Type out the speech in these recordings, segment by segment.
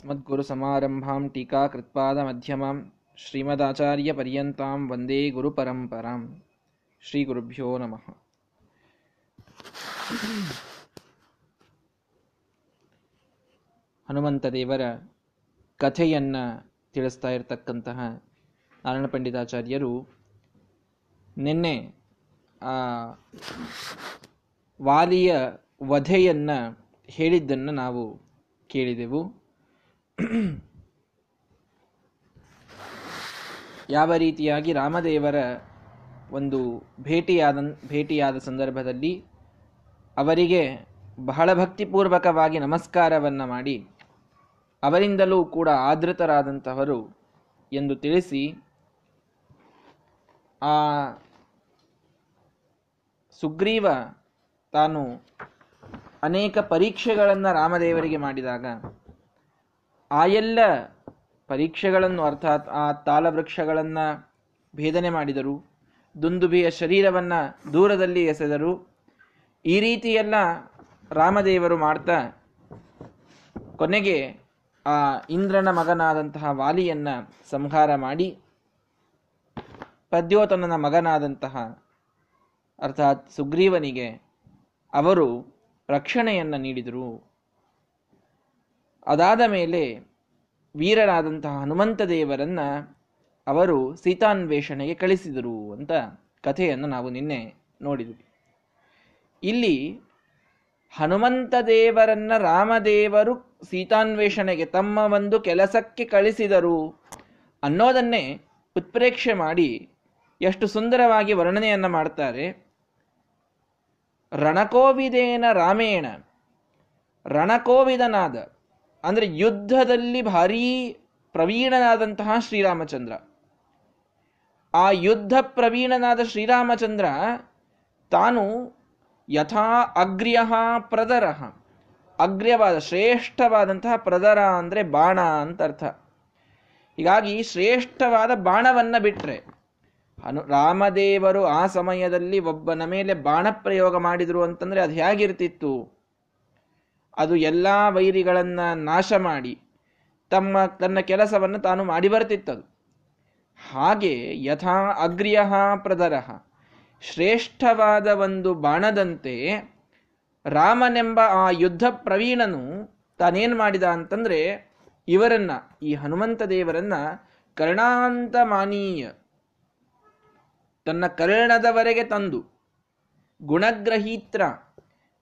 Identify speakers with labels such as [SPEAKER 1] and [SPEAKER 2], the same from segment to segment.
[SPEAKER 1] अस्मद्गुरुसमारम्भां टीकाकृत्पादमध्यमां श्रीमदाचार्यपर्यन्तां वन्दे गुरुपरम्परां ಶ್ರೀಗುರುಭ್ಯೋ ನಮಃ ಹನುಮಂತ ದೇವರ ಕಥೆಯನ್ನು ತಿಳಿಸ್ತಾ ಇರತಕ್ಕಂತಹ ನಾರಾಯಣ ಪಂಡಿತಾಚಾರ್ಯರು ನಿನ್ನೆ ಆ ವಾಲಿಯ ವಧೆಯನ್ನು ಹೇಳಿದ್ದನ್ನು ನಾವು ಕೇಳಿದೆವು ಯಾವ ರೀತಿಯಾಗಿ ರಾಮದೇವರ ಒಂದು ಭೇಟಿಯಾದ ಭೇಟಿಯಾದ ಸಂದರ್ಭದಲ್ಲಿ ಅವರಿಗೆ ಬಹಳ ಭಕ್ತಿಪೂರ್ವಕವಾಗಿ ನಮಸ್ಕಾರವನ್ನು ಮಾಡಿ, ಅವರಿಂದಲೂ ಕೂಡ ಆದೃತರಾದಂತಹವರು ಎಂದು ತಿಳಿಸಿ, ಆ ಸುಗ್ರೀವ ತಾನು ಅನೇಕ ಪರೀಕ್ಷೆಗಳನ್ನು ರಾಮದೇವರಿಗೆ ಮಾಡಿದಾಗ ಆ ಎಲ್ಲ ಪರೀಕ್ಷೆಗಳನ್ನು ಅರ್ಥಾತ್ ಆ ತಾಲವೃಕ್ಷಗಳನ್ನು ಭೇದನೆ ಮಾಡಿದರು. ದುಂದುಬಿಯ ಶರೀರವನ್ನು ದೂರದಲ್ಲಿ ಎಸೆದರು. ಈ ರೀತಿಯೆಲ್ಲ ರಾಮದೇವರು ಮಾಡ್ತಾ ಕೊನೆಗೆ ಆ ಇಂದ್ರನ ಮಗನಾದಂತಹ ವಾಲಿಯನ್ನು ಸಂಹಾರ ಮಾಡಿ ಪದ್ಯೋತನನ ಮಗನಾದಂತಹ ಅರ್ಥಾತ್ ಸುಗ್ರೀವನಿಗೆ ಅವರು ರಕ್ಷಣೆಯನ್ನು ನೀಡಿದರು. ಅದಾದ ಮೇಲೆ ವೀರನಾದಂತಹ ಹನುಮಂತ ದೇವರನ್ನ ಅವರು ಸೀತಾನ್ವೇಷಣೆಗೆ ಕಳಿಸಿದರು ಅಂತ ಕಥೆಯನ್ನು ನಾವು ನಿನ್ನೆ ನೋಡಿದ್ವಿ. ಇಲ್ಲಿ ಹನುಮಂತ ದೇವರನ್ನ ರಾಮದೇವರು ಸೀತಾನ್ವೇಷಣೆಗೆ ತಮ್ಮ ಒಂದು ಕೆಲಸಕ್ಕೆ ಕಳಿಸಿದರು ಅನ್ನೋದನ್ನೇ ಉತ್ಪ್ರೇಕ್ಷೆ ಮಾಡಿ ಎಷ್ಟು ಸುಂದರವಾಗಿ ವರ್ಣನೆಯನ್ನು ಮಾಡ್ತಾರೆ. ರಣಕೋವಿದೇನ ರಾಮೇಣ, ರಣಕೋವಿದನಾದ ಅಂದ್ರೆ ಯುದ್ಧದಲ್ಲಿ ಭಾರೀ ಪ್ರವೀಣನಾದಂತಹ ಶ್ರೀರಾಮಚಂದ್ರ. ಆ ಯುದ್ಧ ಪ್ರವೀಣನಾದ ಶ್ರೀರಾಮಚಂದ್ರ ತಾನು ಯಥಾ ಅಗ್ರ್ಯ ಪ್ರದರ. ಅಗ್ರ್ಯವಾದ, ಶ್ರೇಷ್ಠವಾದಂತಹ ಪ್ರದರ ಅಂದರೆ ಬಾಣ ಅಂತ ಅರ್ಥ. ಹೀಗಾಗಿ ಶ್ರೇಷ್ಠವಾದ ಬಾಣವನ್ನು ಬಿಟ್ಟರೆ ಅನು ರಾಮದೇವರು ಆ ಸಮಯದಲ್ಲಿ ಒಬ್ಬನ ಮೇಲೆ ಬಾಣ ಪ್ರಯೋಗ ಮಾಡಿದರು ಅಂತಂದರೆ ಅದು ಹೇಗಿರ್ತಿತ್ತು? ಅದು ಎಲ್ಲಾ ವೈರಿಗಳನ್ನು ನಾಶ ಮಾಡಿ ತಮ್ಮ, ತನ್ನ ಕೆಲಸವನ್ನು ತಾನು ಮಾಡಿ ಬರ್ತಿತ್ತದು ಹಾಗೆ ಯಥಾ ಅಗ್ರ್ಯ ಪ್ರದರ. ಶ್ರೇಷ್ಠವಾದ ಒಂದು ಬಾಣದಂತೆ ರಾಮನೆಂಬ ಆ ಯುದ್ಧ ಪ್ರವೀಣನು ತಾನೇನು ಮಾಡಿದ ಅಂತಂದರೆ ಇವರನ್ನು, ಈ ಹನುಮಂತ ದೇವರನ್ನ ಕರ್ಣಾಂತ ಮಾನೀಯ ತನ್ನ ಕರ್ಣದವರೆಗೆ ತಂದು ಗುಣಗ್ರಹೀತ್ರ,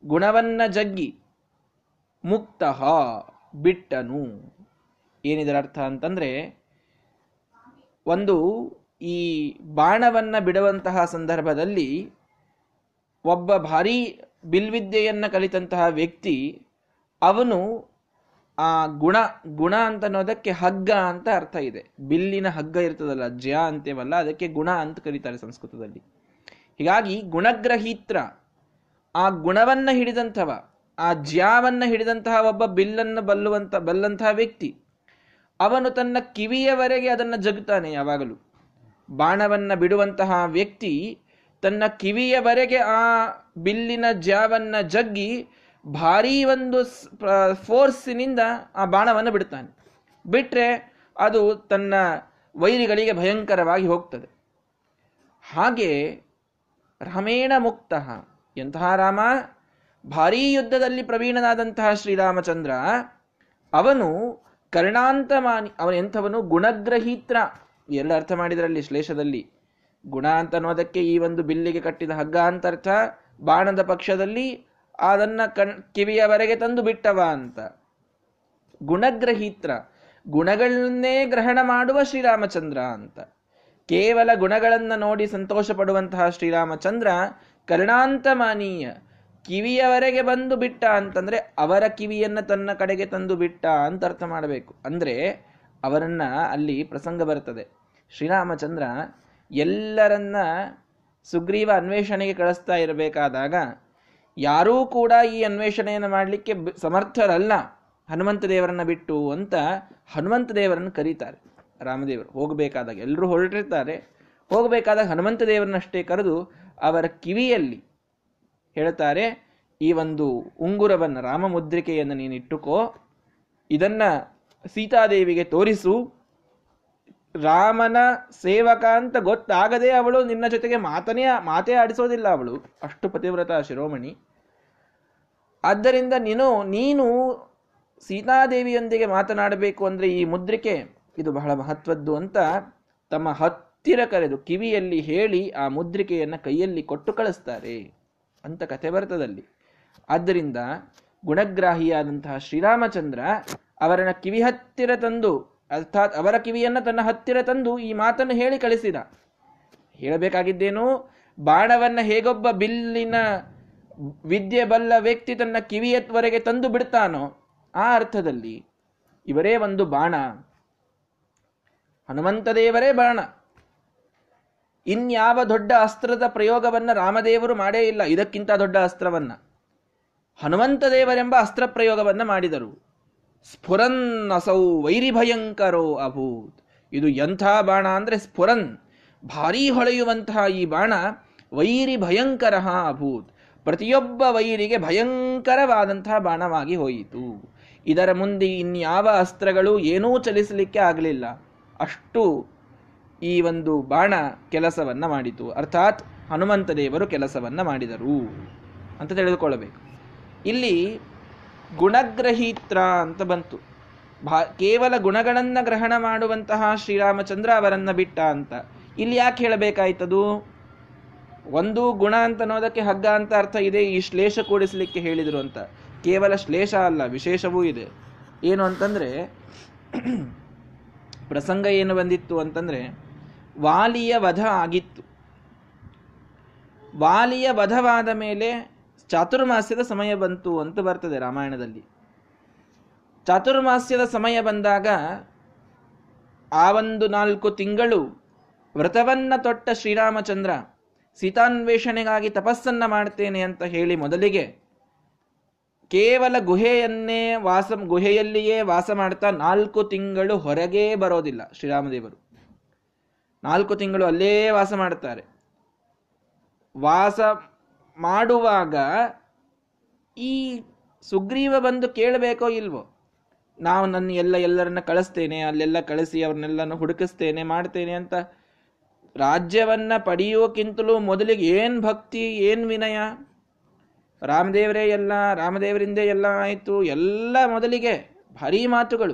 [SPEAKER 1] ಗುಣವನ್ನ ಜಗ್ಗಿ ಮುಕ್ತ ಬಿಟ್ಟನು. ಏನಿದರ ಅರ್ಥ ಅಂತಂದ್ರೆ, ಒಂದು ಈ ಬಾಣವನ್ನ ಬಿಡುವಂತಹ ಸಂದರ್ಭದಲ್ಲಿ ಒಬ್ಬ ಭಾರಿ ಬಿಲ್ವಿದ್ಯೆಯನ್ನು ಕಲಿತಂತಹ ವ್ಯಕ್ತಿ, ಅವನು ಆ ಗುಣ ಗುಣ ಅಂತ ಅನ್ನೋದಕ್ಕೆ ಹಗ್ಗ ಅಂತ ಅರ್ಥ ಇದೆ. ಬಿಲ್ಲಿನ ಹಗ್ಗ ಇರ್ತದಲ್ಲ, ಜ್ಯ ಅಂತೇವಲ್ಲ, ಅದಕ್ಕೆ ಗುಣ ಅಂತ ಕರೀತಾರೆ ಸಂಸ್ಕೃತದಲ್ಲಿ. ಹೀಗಾಗಿ ಗುಣಗ್ರಹೀತ್ರ, ಆ ಗುಣವನ್ನ ಹಿಡಿದಂಥವ ಆ ಜ್ಯಾವನ್ನು ಹಿಡಿದಂತಹ ಒಬ್ಬ ಬಿಲ್ಲನ್ನು ಬಲ್ಲುವಂತ, ಬಲ್ಲಂತಹ ವ್ಯಕ್ತಿ, ಅವನು ತನ್ನ ಕಿವಿಯವರೆಗೆ ಅದನ್ನು ಜಗುತ್ತಾನೆ ಯಾವಾಗಲೂ. ಬಾಣವನ್ನು ಬಿಡುವಂತಹ ವ್ಯಕ್ತಿ ತನ್ನ ಕಿವಿಯವರೆಗೆ ಆ ಬಿಲ್ಲಿನ ಜ್ಯಾವನ್ನ ಜಗ್ಗಿ ಭಾರೀ ಒಂದು ಫೋರ್ಸಿನಿಂದ ಆ ಬಾಣವನ್ನು ಬಿಡ್ತಾನೆ ಬಿಟ್ರೆ ಅದು ತನ್ನ ವೈರಿಗಳಿಗೆ ಭಯಂಕರವಾಗಿ ಹೋಗ್ತದೆ. ಹಾಗೆ ರಾಮೇಣ ಮುಕ್ತ ಎಂತಹ ರಾಮ ಭಾರೀ ಯುದ್ಧದಲ್ಲಿ ಪ್ರವೀಣನಾದಂತಹ ಶ್ರೀರಾಮಚಂದ್ರ, ಅವನು ಕರ್ಣಾಂತಮಾನಿ, ಅವನು ಎಂಥವನು ಗುಣಗ್ರಹೀತ್ರ. ಎಲ್ಲ ಅರ್ಥ ಮಾಡಿದ್ರಲ್ಲಿ ಶ್ಲೇಷದಲ್ಲಿ. ಗುಣ ಅಂತ ಅನ್ನೋದಕ್ಕೆ ಈ ಒಂದು ಬಿಲ್ಲಿಗೆ ಕಟ್ಟಿದ ಹಗ್ಗ ಅಂತ ಅರ್ಥ. ಬಾಣದ ಪಕ್ಷದಲ್ಲಿ ಅದನ್ನ ಕಣ್, ಕಿವಿಯವರೆಗೆ ತಂದು ಬಿಟ್ಟವ ಅಂತ. ಗುಣಗ್ರಹೀತ್ರ. ಗುಣಗಳನ್ನೇ ಗ್ರಹಣ ಮಾಡುವ ಶ್ರೀರಾಮಚಂದ್ರ ಅಂತ. ಕೇವಲ ಗುಣಗಳನ್ನ ನೋಡಿ ಸಂತೋಷ ಪಡುವಂತಹ ಶ್ರೀರಾಮಚಂದ್ರ ಕರ್ಣಾಂತಮಾನೀಯ ಕಿವಿಯವರೆಗೆ ಬಂದು ಬಿಟ್ಟ ಅಂತಂದ್ರೆ ಅವರ ಕಿವಿಯನ್ನು ತನ್ನ ಕಡೆಗೆ ತಂದು ಬಿಟ್ಟ ಅಂತ ಅರ್ಥ ಮಾಡಬೇಕು. ಅಂದ್ರೆ ಅವರನ್ನ ಅಲ್ಲಿ ಪ್ರಸಂಗ ಬರ್ತದೆ. ಶ್ರೀರಾಮಚಂದ್ರ ಎಲ್ಲರನ್ನ ಸುಗ್ರೀವ ಅನ್ವೇಷಣೆಗೆ ಕಳಿಸ್ತಾ ಇರಬೇಕಾದಾಗ ಯಾರೂ ಕೂಡ ಈ ಅನ್ವೇಷಣೆಯನ್ನು ಮಾಡಲಿಕ್ಕೆ ಸಮರ್ಥರಲ್ಲ. ಹನುಮಂತ ದೇವರನ್ನ ಬಿಟ್ಟು ಅಂತ ಹನುಮಂತ ದೇವರನ್ನು ಕರೀತಾರೆ. ರಾಮದೇವರು ಹೋಗಬೇಕಾದಾಗ ಎಲ್ಲರೂ ಹೊರಟಿರ್ತಾರೆ. ಹೋಗಬೇಕಾದಾಗ ಹನುಮಂತ ದೇವರನ್ನಷ್ಟೇ ಕರೆದು ಅವರ ಕಿವಿಯಲ್ಲಿ ಹೇಳ್ತಾರೆ, ಈ ಒಂದು ಉಂಗುರವನ್ನು ರಾಮಮುದ್ರಿಕೆಯನ್ನು ನೀನು ಇಟ್ಟುಕೋ, ಇದನ್ನ ಸೀತಾದೇವಿಗೆ ತೋರಿಸು. ರಾಮನ ಸೇವಕ ಅಂತ ಗೊತ್ತಾಗದೆ ಅವಳು ನಿನ್ನ ಜೊತೆಗೆ ಮಾತನೇ, ಮಾತೇ ಆಡಿಸೋದಿಲ್ಲ ಅವಳು. ಅಷ್ಟು ಪತಿವ್ರತ ಶಿರೋಮಣಿ. ಆದ್ದರಿಂದ ನೀನು ನೀನು ಸೀತಾದೇವಿಯೊಂದಿಗೆ ಮಾತನಾಡಬೇಕು ಅಂದರೆ ಈ ಮುದ್ರಿಕೆ ಇದು ಬಹಳ ಮಹತ್ವದ್ದು ಅಂತ ತಮ್ಮ ಹತ್ತಿರ ಕರೆದು ಕಿವಿಯಲ್ಲಿ ಹೇಳಿ ಆ ಮುದ್ರಿಕೆಯನ್ನು ಕೈಯಲ್ಲಿ ಕೊಟ್ಟು ಕಳಿಸ್ತಾರೆ. ಅಂತ ಕಥೆ ಬರ್ತದಲ್ಲಿ. ಆದ್ದರಿಂದ ಗುಣಗ್ರಾಹಿಯಾದಂತಹ ಶ್ರೀರಾಮಚಂದ್ರ ಅವರನ್ನ ಕಿವಿ ಹತ್ತಿರ ತಂದು, ಅರ್ಥಾತ್ ಅವರ ಕಿವಿಯನ್ನ ತನ್ನ ಹತ್ತಿರ ತಂದು ಈ ಮಾತನ್ನು ಹೇಳಿ ಕಳಿಸಿದ. ಹೇಳಬೇಕಾಗಿದ್ದೇನು? ಬಾಣವನ್ನ ಹೇಗೊಬ್ಬ ಬಿಲ್ಲಿನ ವಿದ್ಯೆ ಬಲ್ಲ ವ್ಯಕ್ತಿ ತನ್ನ ಕಿವಿಯವರೆಗೆ ತಂದು ಬಿಡ್ತಾನೋ? ಆ ಅರ್ಥದಲ್ಲಿ ಇವರೇ ಒಂದು ಬಾಣ. ಹನುಮಂತ ದೇವರೇ ಬಾಣ. ಇನ್ಯಾವ ದೊಡ್ಡ ಅಸ್ತ್ರದ ಪ್ರಯೋಗವನ್ನು ರಾಮದೇವರು ಮಾಡೇ ಇಲ್ಲ, ಇದಕ್ಕಿಂತ ದೊಡ್ಡ ಅಸ್ತ್ರವನ್ನು. ಹನುಮಂತ ದೇವರೆಂಬ ಅಸ್ತ್ರ ಪ್ರಯೋಗವನ್ನು ಮಾಡಿದರು. ಸ್ಫುರನ್ ಅಸೌ ವೈರಿ ಭಯಂಕರೋ ಅಭೂತ್. ಇದು ಎಂಥ ಬಾಣ ಅಂದರೆ ಸ್ಫುರನ್. ಭಾರೀ ಹೊಳೆಯುವಂತಹ ಈ ಬಾಣ ವೈರಿ ಭಯಂಕರ ಅಭೂತ್. ಪ್ರತಿಯೊಬ್ಬ ವೈರಿಗೆ ಭಯಂಕರವಾದಂತಹ ಬಾಣವಾಗಿ ಹೋಯಿತು. ಇದರ ಮುಂದೆ ಇನ್ಯಾವ ಅಸ್ತ್ರಗಳು ಏನೂ ಚಲಿಸಲಿಕ್ಕೆ ಆಗಲಿಲ್ಲ. ಅಷ್ಟು ಈ ಒಂದು ಬಾಣ ಕೆಲಸವನ್ನ ಮಾಡಿತು. ಅರ್ಥಾತ್ ಹನುಮಂತ ದೇವರು ಕೆಲಸವನ್ನ ಮಾಡಿದರು ಅಂತ ತಿಳಿದುಕೊಳ್ಳಬೇಕು. ಇಲ್ಲಿ ಗುಣಗ್ರಹೀತ್ರ ಅಂತ ಬಂತು. ಭಾ, ಕೇವಲ ಗುಣಗಳನ್ನ ಗ್ರಹಣ ಮಾಡುವಂತಹ ಶ್ರೀರಾಮಚಂದ್ರ ಅವರನ್ನ ಬಿಟ್ಟ ಅಂತ. ಇಲ್ಲಿ ಯಾಕೆ ಹೇಳಬೇಕಾಯ್ತದು? ಒಂದು ಗುಣ ಅಂತ ಅನ್ನೋದಕ್ಕೆ ಹಗ್ಗ ಅಂತ ಅರ್ಥ ಇದೆ, ಈ ಶ್ಲೇಷ ಕೂಡಿಸಲಿಕ್ಕೆ ಹೇಳಿದರು ಅಂತ. ಕೇವಲ ಶ್ಲೇಷ ಅಲ್ಲ, ವಿಶೇಷವೂ ಇದೆ. ಏನು ಅಂತಂದ್ರೆ, ಪ್ರಸಂಗ ಏನು ಬಂದಿತ್ತು ಅಂತಂದ್ರೆ ವಾಲಿಯ ವಧ ಆಗಿತ್ತು. ವಾಲಿಯ ವಧವಾದ ಮೇಲೆ ಚಾತುರ್ಮಾಸ್ಯದ ಸಮಯ ಬಂತು ಅಂತ ಬರ್ತದೆ ರಾಮಾಯಣದಲ್ಲಿ. ಚಾತುರ್ಮಾಸ್ಯದ ಸಮಯ ಬಂದಾಗ ಆ ಒಂದು ನಾಲ್ಕು ತಿಂಗಳು ವ್ರತವನ್ನ ತೊಟ್ಟ ಶ್ರೀರಾಮಚಂದ್ರ ಸೀತಾನ್ವೇಷಣೆಗಾಗಿ ತಪಸ್ಸನ್ನ ಮಾಡ್ತೇನೆ ಅಂತ ಹೇಳಿ ಮೊದಲಿಗೆ ಕೇವಲ ಗುಹೆಯನ್ನೇ ವಾಸ ಗುಹೆಯಲ್ಲಿಯೇ ವಾಸ ಮಾಡ್ತಾ ನಾಲ್ಕು ತಿಂಗಳು ಹೊರಗೇ ಬರೋದಿಲ್ಲ ಶ್ರೀರಾಮದೇವರು. ನಾಲ್ಕು ತಿಂಗಳು ಅಲ್ಲೇ ವಾಸ ಮಾಡ್ತಾರೆ ವಾಸ ಮಾಡುವಾಗ ಈ ಸುಗ್ರೀವ ಬಂದು ಕೇಳಬೇಕೋ ಇಲ್ವೋ? ನಾವು ನನ್ನ ಎಲ್ಲ ಎಲ್ಲರನ್ನ ಕಳಿಸ್ತೇನೆ, ಅಲ್ಲೆಲ್ಲ ಕಳಿಸಿ ಅವ್ರನ್ನೆಲ್ಲನೂ ಹುಡುಕಿಸ್ತೇನೆ, ಮಾಡ್ತೇನೆ ಅಂತ ರಾಜ್ಯವನ್ನ ಪಡೆಯೋಕ್ಕಿಂತಲೂ ಮೊದಲಿಗೆ ಏನ್ ಭಕ್ತಿ, ಏನ್ ವಿನಯ? ರಾಮದೇವರೇ ಎಲ್ಲ, ರಾಮದೇವರಿಂದೇ ಎಲ್ಲ ಆಯಿತು. ಎಲ್ಲ ಮೊದಲಿಗೆ ಭಾರಿ ಮಾತುಗಳು.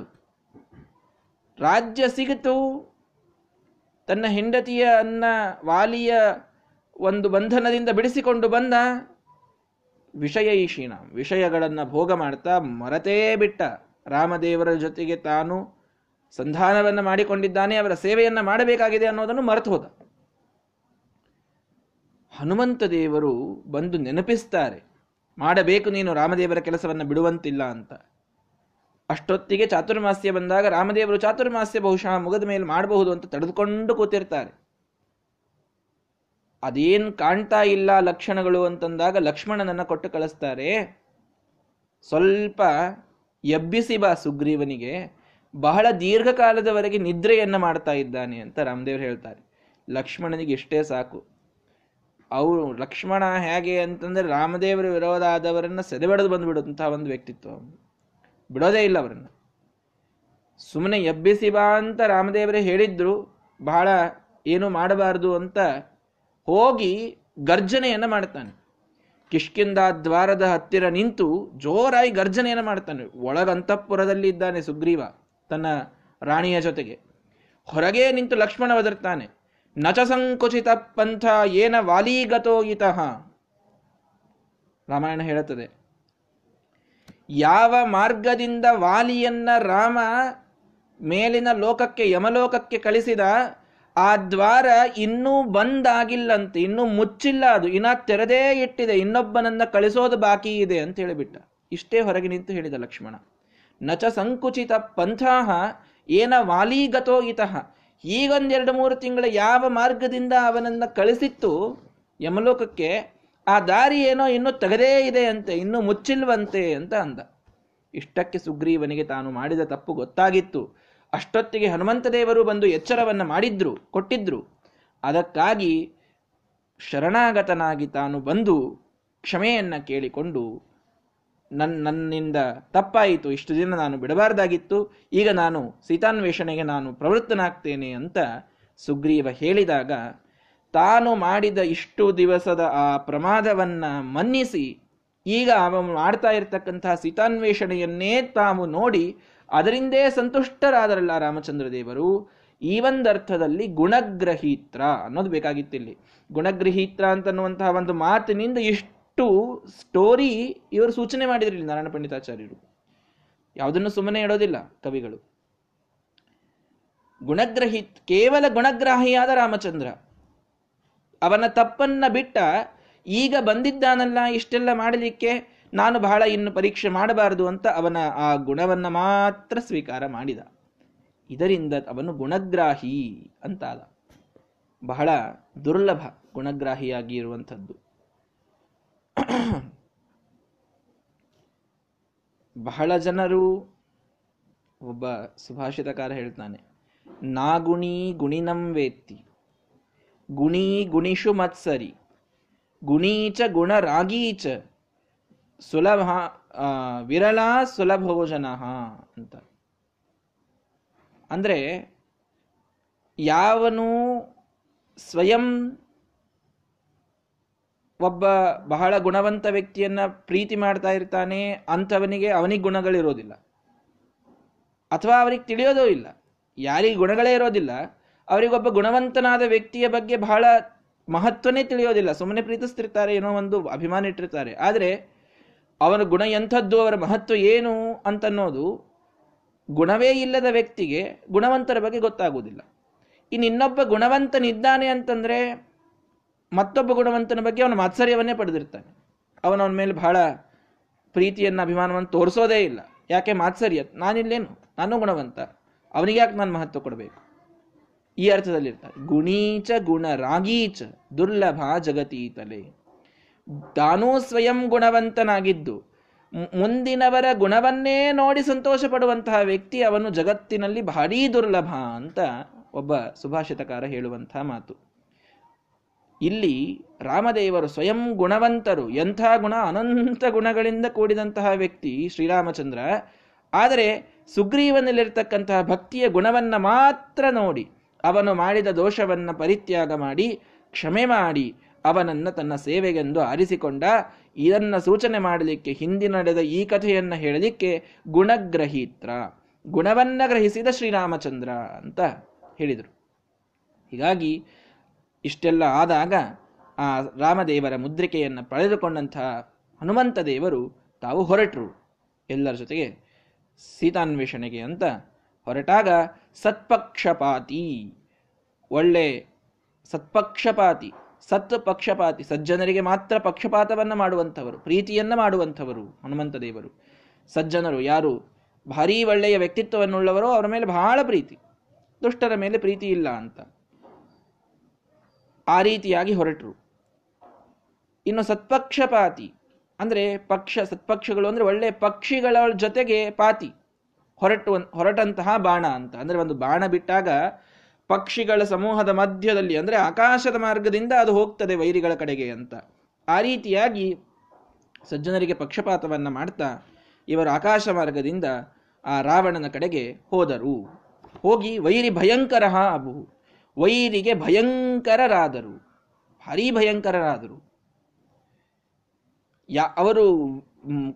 [SPEAKER 1] ರಾಜ್ಯ ಸಿಗಿತು. ತನ್ನ ಹೆಂಡತಿಯ ಅನ್ನ ವಾಲಿಯ ಒಂದು ಬಂಧನದಿಂದ ಬಿಡಿಸಿಕೊಂಡು ಬಂದ ವಿಷಯ ಈಶೀನ ವಿಷಯಗಳನ್ನು ಭೋಗ ಮಾಡ್ತಾ ಮರತೇ ಬಿಟ್ಟ. ರಾಮದೇವರ ಜೊತೆಗೆ ತಾನು ಸಂಧಾನವನ್ನು ಮಾಡಿಕೊಂಡಿದ್ದಾನೆ, ಅವರ ಸೇವೆಯನ್ನು ಮಾಡಬೇಕಾಗಿದೆ ಅನ್ನೋದನ್ನು ಮರೆತು ಹೋದ. ಹನುಮಂತ ದೇವರು ಬಂದು ನೆನಪಿಸ್ತಾರೆ, ಮಾಡಬೇಕು ನೀನು ರಾಮದೇವರ ಕೆಲಸವನ್ನು ಬಿಡುವಂತಿಲ್ಲ ಅಂತ. ಅಷ್ಟೊತ್ತಿಗೆ ಚಾತುರ್ಮಾಸ್ಯ ಬಂದಾಗ ರಾಮದೇವರು ಚಾತುರ್ಮಾಸ್ಯ ಬಹುಶಃ ಮುಗದ ಮೇಲೆ ಮಾಡಬಹುದು ಅಂತ ತಡೆದುಕೊಂಡು ಕೂತಿರ್ತಾರೆ. ಅದೇನ್ ಕಾಣ್ತಾ ಇಲ್ಲ ಲಕ್ಷಣಗಳು ಅಂತಂದಾಗ ಲಕ್ಷ್ಮಣನನ್ನ ಕೊಟ್ಟು ಕಳಿಸ್ತಾರೆ. ಸ್ವಲ್ಪ ಎಬ್ಬಿಸಿ ಬಾ ಸುಗ್ರೀವನಿಗೆ, ಬಹಳ ದೀರ್ಘಕಾಲದವರೆಗೆ ನಿದ್ರೆಯನ್ನ ಮಾಡ್ತಾ ಇದ್ದಾನೆ ಅಂತ ರಾಮದೇವರು ಹೇಳ್ತಾರೆ. ಲಕ್ಷ್ಮಣನಿಗೆ ಇಷ್ಟೇ ಸಾಕು. ಅವರು ಲಕ್ಷ್ಮಣ ಹೇಗೆ ಅಂತಂದ್ರೆ ರಾಮದೇವರ ವಿರೋಧ ಆದವರನ್ನ ಸೆದೆಬೆಡೆದು ಬಂದುಬಿಡುವಂಥ ಒಂದು ವ್ಯಕ್ತಿತ್ವ. ಬಿಡೋದೇ ಇಲ್ಲ ಅವರನ್ನು. ಸುಮ್ಮನೆ ಎಬ್ಬಿಸಿ ಬಾ ಅಂತ ರಾಮದೇವರೇ ಹೇಳಿದ್ರು, ಬಹಳ ಏನು ಮಾಡಬಾರದು ಅಂತ ಹೋಗಿ ಗರ್ಜನೆಯನ್ನು ಮಾಡ್ತಾನೆ. ಕಿಷ್ಕಿಂದ ದ್ವಾರದ ಹತ್ತಿರ ನಿಂತು ಜೋರಾಗಿ ಗರ್ಜನೆಯನ್ನು ಮಾಡ್ತಾನೆ. ಒಳಗಂತಃಪುರದಲ್ಲಿ ಇದ್ದಾನೆ ಸುಗ್ರೀವ, ತನ್ನ ರಾಣಿಯ ಜೊತೆಗೆ. ಹೊರಗೆ ನಿಂತು ಲಕ್ಷ್ಮಣ ಒದರ್ತಾನೆ. ನಚ ಸಂಕುಚಿತ ಪಂಥ ಏನ ವಾಲೀಗತೋಯಿತ ರಾಮಾಯಣ ಹೇಳುತ್ತದೆ ಯಾವ ಮಾರ್ಗದಿಂದ ವಾಲಿಯನ್ನ ರಾಮ ಮೇಲಿನ ಲೋಕಕ್ಕೆ, ಯಮಲೋಕಕ್ಕೆ ಕಳಿಸಿದ, ಆ ದ್ವಾರ ಇನ್ನೂ ಬಂದಾಗಿಲ್ಲಂತೆ, ಇನ್ನೂ ಮುಚ್ಚಿಲ್ಲ ಅದು, ಇನ್ನ ತೆರೆದೇ ಇಟ್ಟಿದೆ, ಇನ್ನೊಬ್ಬನನ್ನ ಕಳಿಸೋದು ಬಾಕಿ ಇದೆ ಅಂತ ಹೇಳಿಬಿಟ್ಟ. ಇಷ್ಟೇ ಹೊರಗೆ ನಿಂತು ಹೇಳಿದ ಲಕ್ಷ್ಮಣ. ನಚ ಸಂಕುಚಿತ ಪಂಥಾಹ, ಏನ ವಾಲೀಗತೋ ಇತಃ. ಈಗೊಂದೆರಡು ಮೂರು ತಿಂಗಳ ಯಾವ ಮಾರ್ಗದಿಂದ ಅವನನ್ನ ಕಳಿಸಿತ್ತು, ಯಮಲೋಕಕ್ಕೆ ಆ ದಾರಿ ಏನೋ ಇನ್ನೂ ತೆಗೆದೇ ಇದೆ ಅಂತೆ, ಇನ್ನೂ ಮುಚ್ಚಿಲ್ವಂತೆ ಅಂತ ಅಂದ. ಇಷ್ಟಕ್ಕೆ ಸುಗ್ರೀವನಿಗೆ ತಾನು ಮಾಡಿದ ತಪ್ಪು ಗೊತ್ತಾಗಿತ್ತು. ಅಷ್ಟೊತ್ತಿಗೆ ಹನುಮಂತ ದೇವರು ಬಂದು ಎಚ್ಚರವನ್ನು ಮಾಡಿದ್ರು, ಕೊಟ್ಟಿದ್ರು. ಅದಕ್ಕಾಗಿ ಶರಣಾಗತನಾಗಿ ತಾನು ಬಂದು ಕ್ಷಮೆಯನ್ನು ಕೇಳಿಕೊಂಡು ನನ್ನ ನನ್ನಿಂದ ತಪ್ಪಾಯಿತು, ಇಷ್ಟು ದಿನ ನಾನು ಬಿಡಬಾರ್ದಾಗಿತ್ತು, ಈಗ ನಾನು ಸೀತಾನ್ವೇಷಣೆಗೆ ನಾನು ಪ್ರವೃತ್ತನಾಗ್ತೇನೆ ಅಂತ ಸುಗ್ರೀವ ಹೇಳಿದಾಗ ತಾನು ಮಾಡಿದ ಇಷ್ಟು ದಿವಸದ ಆ ಪ್ರಮಾದವನ್ನ ಮನ್ನಿಸಿ, ಈಗ ಅವನು ಮಾಡ್ತಾ ಇರತಕ್ಕಂತಹ ಸೀತಾನ್ವೇಷಣೆಯನ್ನೇ ತಾವು ನೋಡಿ ಅದರಿಂದೇ ಸಂತುಷ್ಟರಾದರಲ್ಲ ರಾಮಚಂದ್ರ ದೇವರು. ಈ ಒಂದರ್ಥದಲ್ಲಿ ಗುಣಗ್ರಹೀತ್ರ ಅನ್ನೋದು ಬೇಕಾಗಿತ್ತಿಲ್ಲಿ ಗುಣಗ್ರಹೀತ್ರ ಅಂತನ್ನುವಂತಹ ಒಂದು ಮಾತಿನಿಂದ ಇಷ್ಟು ಸ್ಟೋರಿ ಇವರು ಸೂಚನೆ ಮಾಡಿದ್ರಿಲ್ಲ ನಾರಾಯಣ ಪಂಡಿತಾಚಾರ್ಯರು. ಯಾವುದನ್ನು ಸುಮ್ಮನೆ ಇಡೋದಿಲ್ಲ ಕವಿಗಳು. ಗುಣಗ್ರಹಿತ್ ಕೇವಲ ಗುಣಗ್ರಾಹಿಯಾದ ರಾಮಚಂದ್ರ. ಅವನ ತಪ್ಪನ್ನ ಬಿಟ್ಟ ಈಗ ಬಂದಿದ್ದಾನಲ್ಲ, ಇಷ್ಟೆಲ್ಲ ಮಾಡಲಿಕ್ಕೆ ನಾನು ಬಹಳ ಇನ್ನು ಪರೀಕ್ಷೆ ಮಾಡಬಾರದು ಅಂತ ಅವನ ಆ ಗುಣವನ್ನು ಮಾತ್ರ ಸ್ವೀಕಾರ ಮಾಡಿದ. ಇದರಿಂದ ಅವನು ಗುಣಗ್ರಾಹಿ ಅಂತಾದ. ಬಹಳ ದುರ್ಲಭ ಗುಣಗ್ರಾಹಿಯಾಗಿ ಇರುವಂಥದ್ದು. ಬಹಳ ಜನರು ಒಬ್ಬ ಸುಭಾಷಿತಕಾರ ಹೇಳ್ತಾನೆ, ನಾಗುಣಿ ಗುಣಿನಂ ವೇತ್ತಿ. ಗುಣಿ ಗುಣಿಷು ಮತ್ಸರಿ. ಗುಣೀಚ ಗುಣರಾಗೀಚ ಸುಲಭ ವಿರಳ ಸುಲಭೋಜನ ಅಂತ. ಅಂದ್ರೆ ಯಾವನು ಸ್ವಯಂ ಒಬ್ಬ ಬಹಳ ಗುಣವಂತ ವ್ಯಕ್ತಿಯನ್ನ ಪ್ರೀತಿ ಮಾಡ್ತಾ ಇರ್ತಾನೆ, ಅಂಥವನಿಗೆ ಅವನಿಗೆ ಗುಣಗಳಿರೋದಿಲ್ಲ. ಅಥವಾ ಅವನಿಗೆ ತಿಳಿಯೋದೂ ಇಲ್ಲ. ಯಾರಿಗೆ ಗುಣಗಳೇ ಇರೋದಿಲ್ಲ ಅವರಿಗೊಬ್ಬ ಗುಣವಂತನಾದ ವ್ಯಕ್ತಿಯ ಬಗ್ಗೆ ಬಹಳ ಮಹತ್ವನೇ ತಿಳಿಯೋದಿಲ್ಲ. ಸುಮ್ಮನೆ ಪ್ರೀತಿಸ್ತಿರ್ತಾರೆ, ಏನೋ ಒಂದು ಅಭಿಮಾನ ಇಟ್ಟಿರ್ತಾರೆ. ಆದರೆ, ಅವನ ಗುಣ ಎಂಥದ್ದು, ಅವರ ಮಹತ್ವ ಏನು ಅಂತನ್ನೋದು ಗುಣವೇ ಇಲ್ಲದ ವ್ಯಕ್ತಿಗೆ ಗುಣವಂತರ ಬಗ್ಗೆ ಗೊತ್ತಾಗುವುದಿಲ್ಲ. ಇನ್ನು ಇನ್ನೊಬ್ಬ ಗುಣವಂತನಿದ್ದಾನೆ ಅಂತಂದರೆ, ಮತ್ತೊಬ್ಬ ಗುಣವಂತನ ಬಗ್ಗೆ ಅವನ ಮಾತ್ಸರ್ಯವನ್ನೇ ಪಡೆದಿರ್ತಾನೆ. ಅವನ ಮೇಲೆ ಬಹಳ ಪ್ರೀತಿಯನ್ನು, ಅಭಿಮಾನವನ್ನು ತೋರಿಸೋದೇ ಇಲ್ಲ. ಯಾಕೆ ಮಾತ್ಸರ್ಯ? ನಾನಿಲ್ಲೇನು? ನಾನು ಗುಣವಂತ. ಅವನಿಗೆ ಯಾಕೆ ನಾನು ಮಹತ್ವ ಕೊಡಬೇಕು? ಈ ಅರ್ಥದಲ್ಲಿರ್ತಾರೆ. ಗುಣೀಚ ಗುಣ ರಾಗೀಚ ದುರ್ಲಭ ಜಗತೀತಲೆ. ತಾನೂ ಸ್ವಯಂ ಗುಣವಂತನಾಗಿದ್ದು ಮುಂದಿನವರ ಗುಣವನ್ನೇ ನೋಡಿ ಸಂತೋಷ ಪಡುವಂತಹ ವ್ಯಕ್ತಿ ಅವನು ಜಗತ್ತಿನಲ್ಲಿ ಭಾರೀ ದುರ್ಲಭ ಅಂತ ಒಬ್ಬ ಸುಭಾಷಿತಕಾರ ಹೇಳುವಂತಹ ಮಾತು. ಇಲ್ಲಿ ರಾಮದೇವರು ಸ್ವಯಂ ಗುಣವಂತರು, ಎಂಥ ಗುಣ, ಅನಂತ ಗುಣಗಳಿಂದ ಕೂಡಿದಂತಹ ವ್ಯಕ್ತಿ ಶ್ರೀರಾಮಚಂದ್ರ. ಆದರೆ ಸುಗ್ರೀವನಲ್ಲಿರ್ತಕ್ಕಂತಹ ಭಕ್ತಿಯ ಗುಣವನ್ನ ಮಾತ್ರ ನೋಡಿ ಅವನು ಮಾಡಿದ ದೋಷವನ್ನು ಪರಿತ್ಯಾಗ ಮಾಡಿ, ಕ್ಷಮೆ ಮಾಡಿ, ಅವನನ್ನು ತನ್ನ ಸೇವೆಗೆಂದು ಆರಿಸಿಕೊಂಡ, ಇದನ್ನು ಸೂಚನೆ ಮಾಡಲಿಕ್ಕೆ ಹಿಂದಿ ನಡೆದ ಈ ಕಥೆಯನ್ನು ಹೇಳಲಿಕ್ಕೆ ಗುಣಗ್ರಹೀತ್ರ. ಗುಣವನ್ನ ಗ್ರಹಿಸಿದ ಶ್ರೀರಾಮಚಂದ್ರ ಅಂತ ಹೇಳಿದರು. ಹೀಗಾಗಿ ಇಷ್ಟೆಲ್ಲ ಆದಾಗ ಆ ರಾಮದೇವರ ಮುದ್ರಿಕೆಯನ್ನು ಪಡೆದುಕೊಂಡಂತಹ ಹನುಮಂತ ದೇವರು ತಾವು ಹೊರಟರು. ಎಲ್ಲರ ಜೊತೆಗೆ ಸೀತಾನ್ವೇಷಣೆಗೆ ಅಂತ ಹೊರಟಾಗ ಸತ್ಪಕ್ಷಪಾತಿ. ಒಳ್ಳೆ ಸತ್ಪಕ್ಷಪಾತಿ ಸತ್ ಪಕ್ಷಪಾತಿ ಸಜ್ಜನರಿಗೆ ಮಾತ್ರ ಪಕ್ಷಪಾತವನ್ನು ಮಾಡುವಂಥವರು, ಪ್ರೀತಿಯನ್ನ ಮಾಡುವಂಥವರು ಹನುಮಂತ ದೇವರು ಸಜ್ಜನರು ಯಾರು? ಭಾರೀ ಒಳ್ಳೆಯ ವ್ಯಕ್ತಿತ್ವವನ್ನುಳ್ಳವರೋ ಅವರ ಮೇಲೆ ಬಹಳ ಪ್ರೀತಿ, ದುಷ್ಟರ ಮೇಲೆ ಪ್ರೀತಿ ಇಲ್ಲ ಅಂತ. ಆ ರೀತಿಯಾಗಿ ಹೊರಟರು. ಇನ್ನು ಸತ್ಪಕ್ಷಪಾತಿ ಅಂದರೆ ಪಕ್ಷ, ಸತ್ಪಕ್ಷಗಳು ಅಂದರೆ ಒಳ್ಳೆಯ ಪಕ್ಷಿಗಳ ಜೊತೆಗೆ ಪಾತಿ. ಹೊರಟು ಹೊರಟಂತಹ ಬಾಣ ಅಂತ. ಅಂದರೆ ಒಂದು ಬಾಣ ಬಿಟ್ಟಾಗ ಪಕ್ಷಿಗಳ ಸಮೂಹದ ಮಧ್ಯದಲ್ಲಿ, ಅಂದರೆ ಆಕಾಶದ ಮಾರ್ಗದಿಂದ ಅದು ಹೋಗ್ತದೆ ವೈರಿಗಳ ಕಡೆಗೆ ಅಂತ. ಆ ರೀತಿಯಾಗಿ ಸಜ್ಜನರಿಗೆ ಪಕ್ಷಪಾತವನ್ನು ಮಾಡ್ತಾ ಇವರು ಆಕಾಶ ಮಾರ್ಗದಿಂದ ಆ ರಾವಣನ ಕಡೆಗೆ ಹೋದರು. ಹೋಗಿ ವೈರಿ ಭಯಂಕರ ಅಬು. ವೈರಿಗೆ ಭಯಂಕರರಾದರು. ಭಾರೀ ಭಯಂಕರರಾದರು. ಯಾ ಅವರು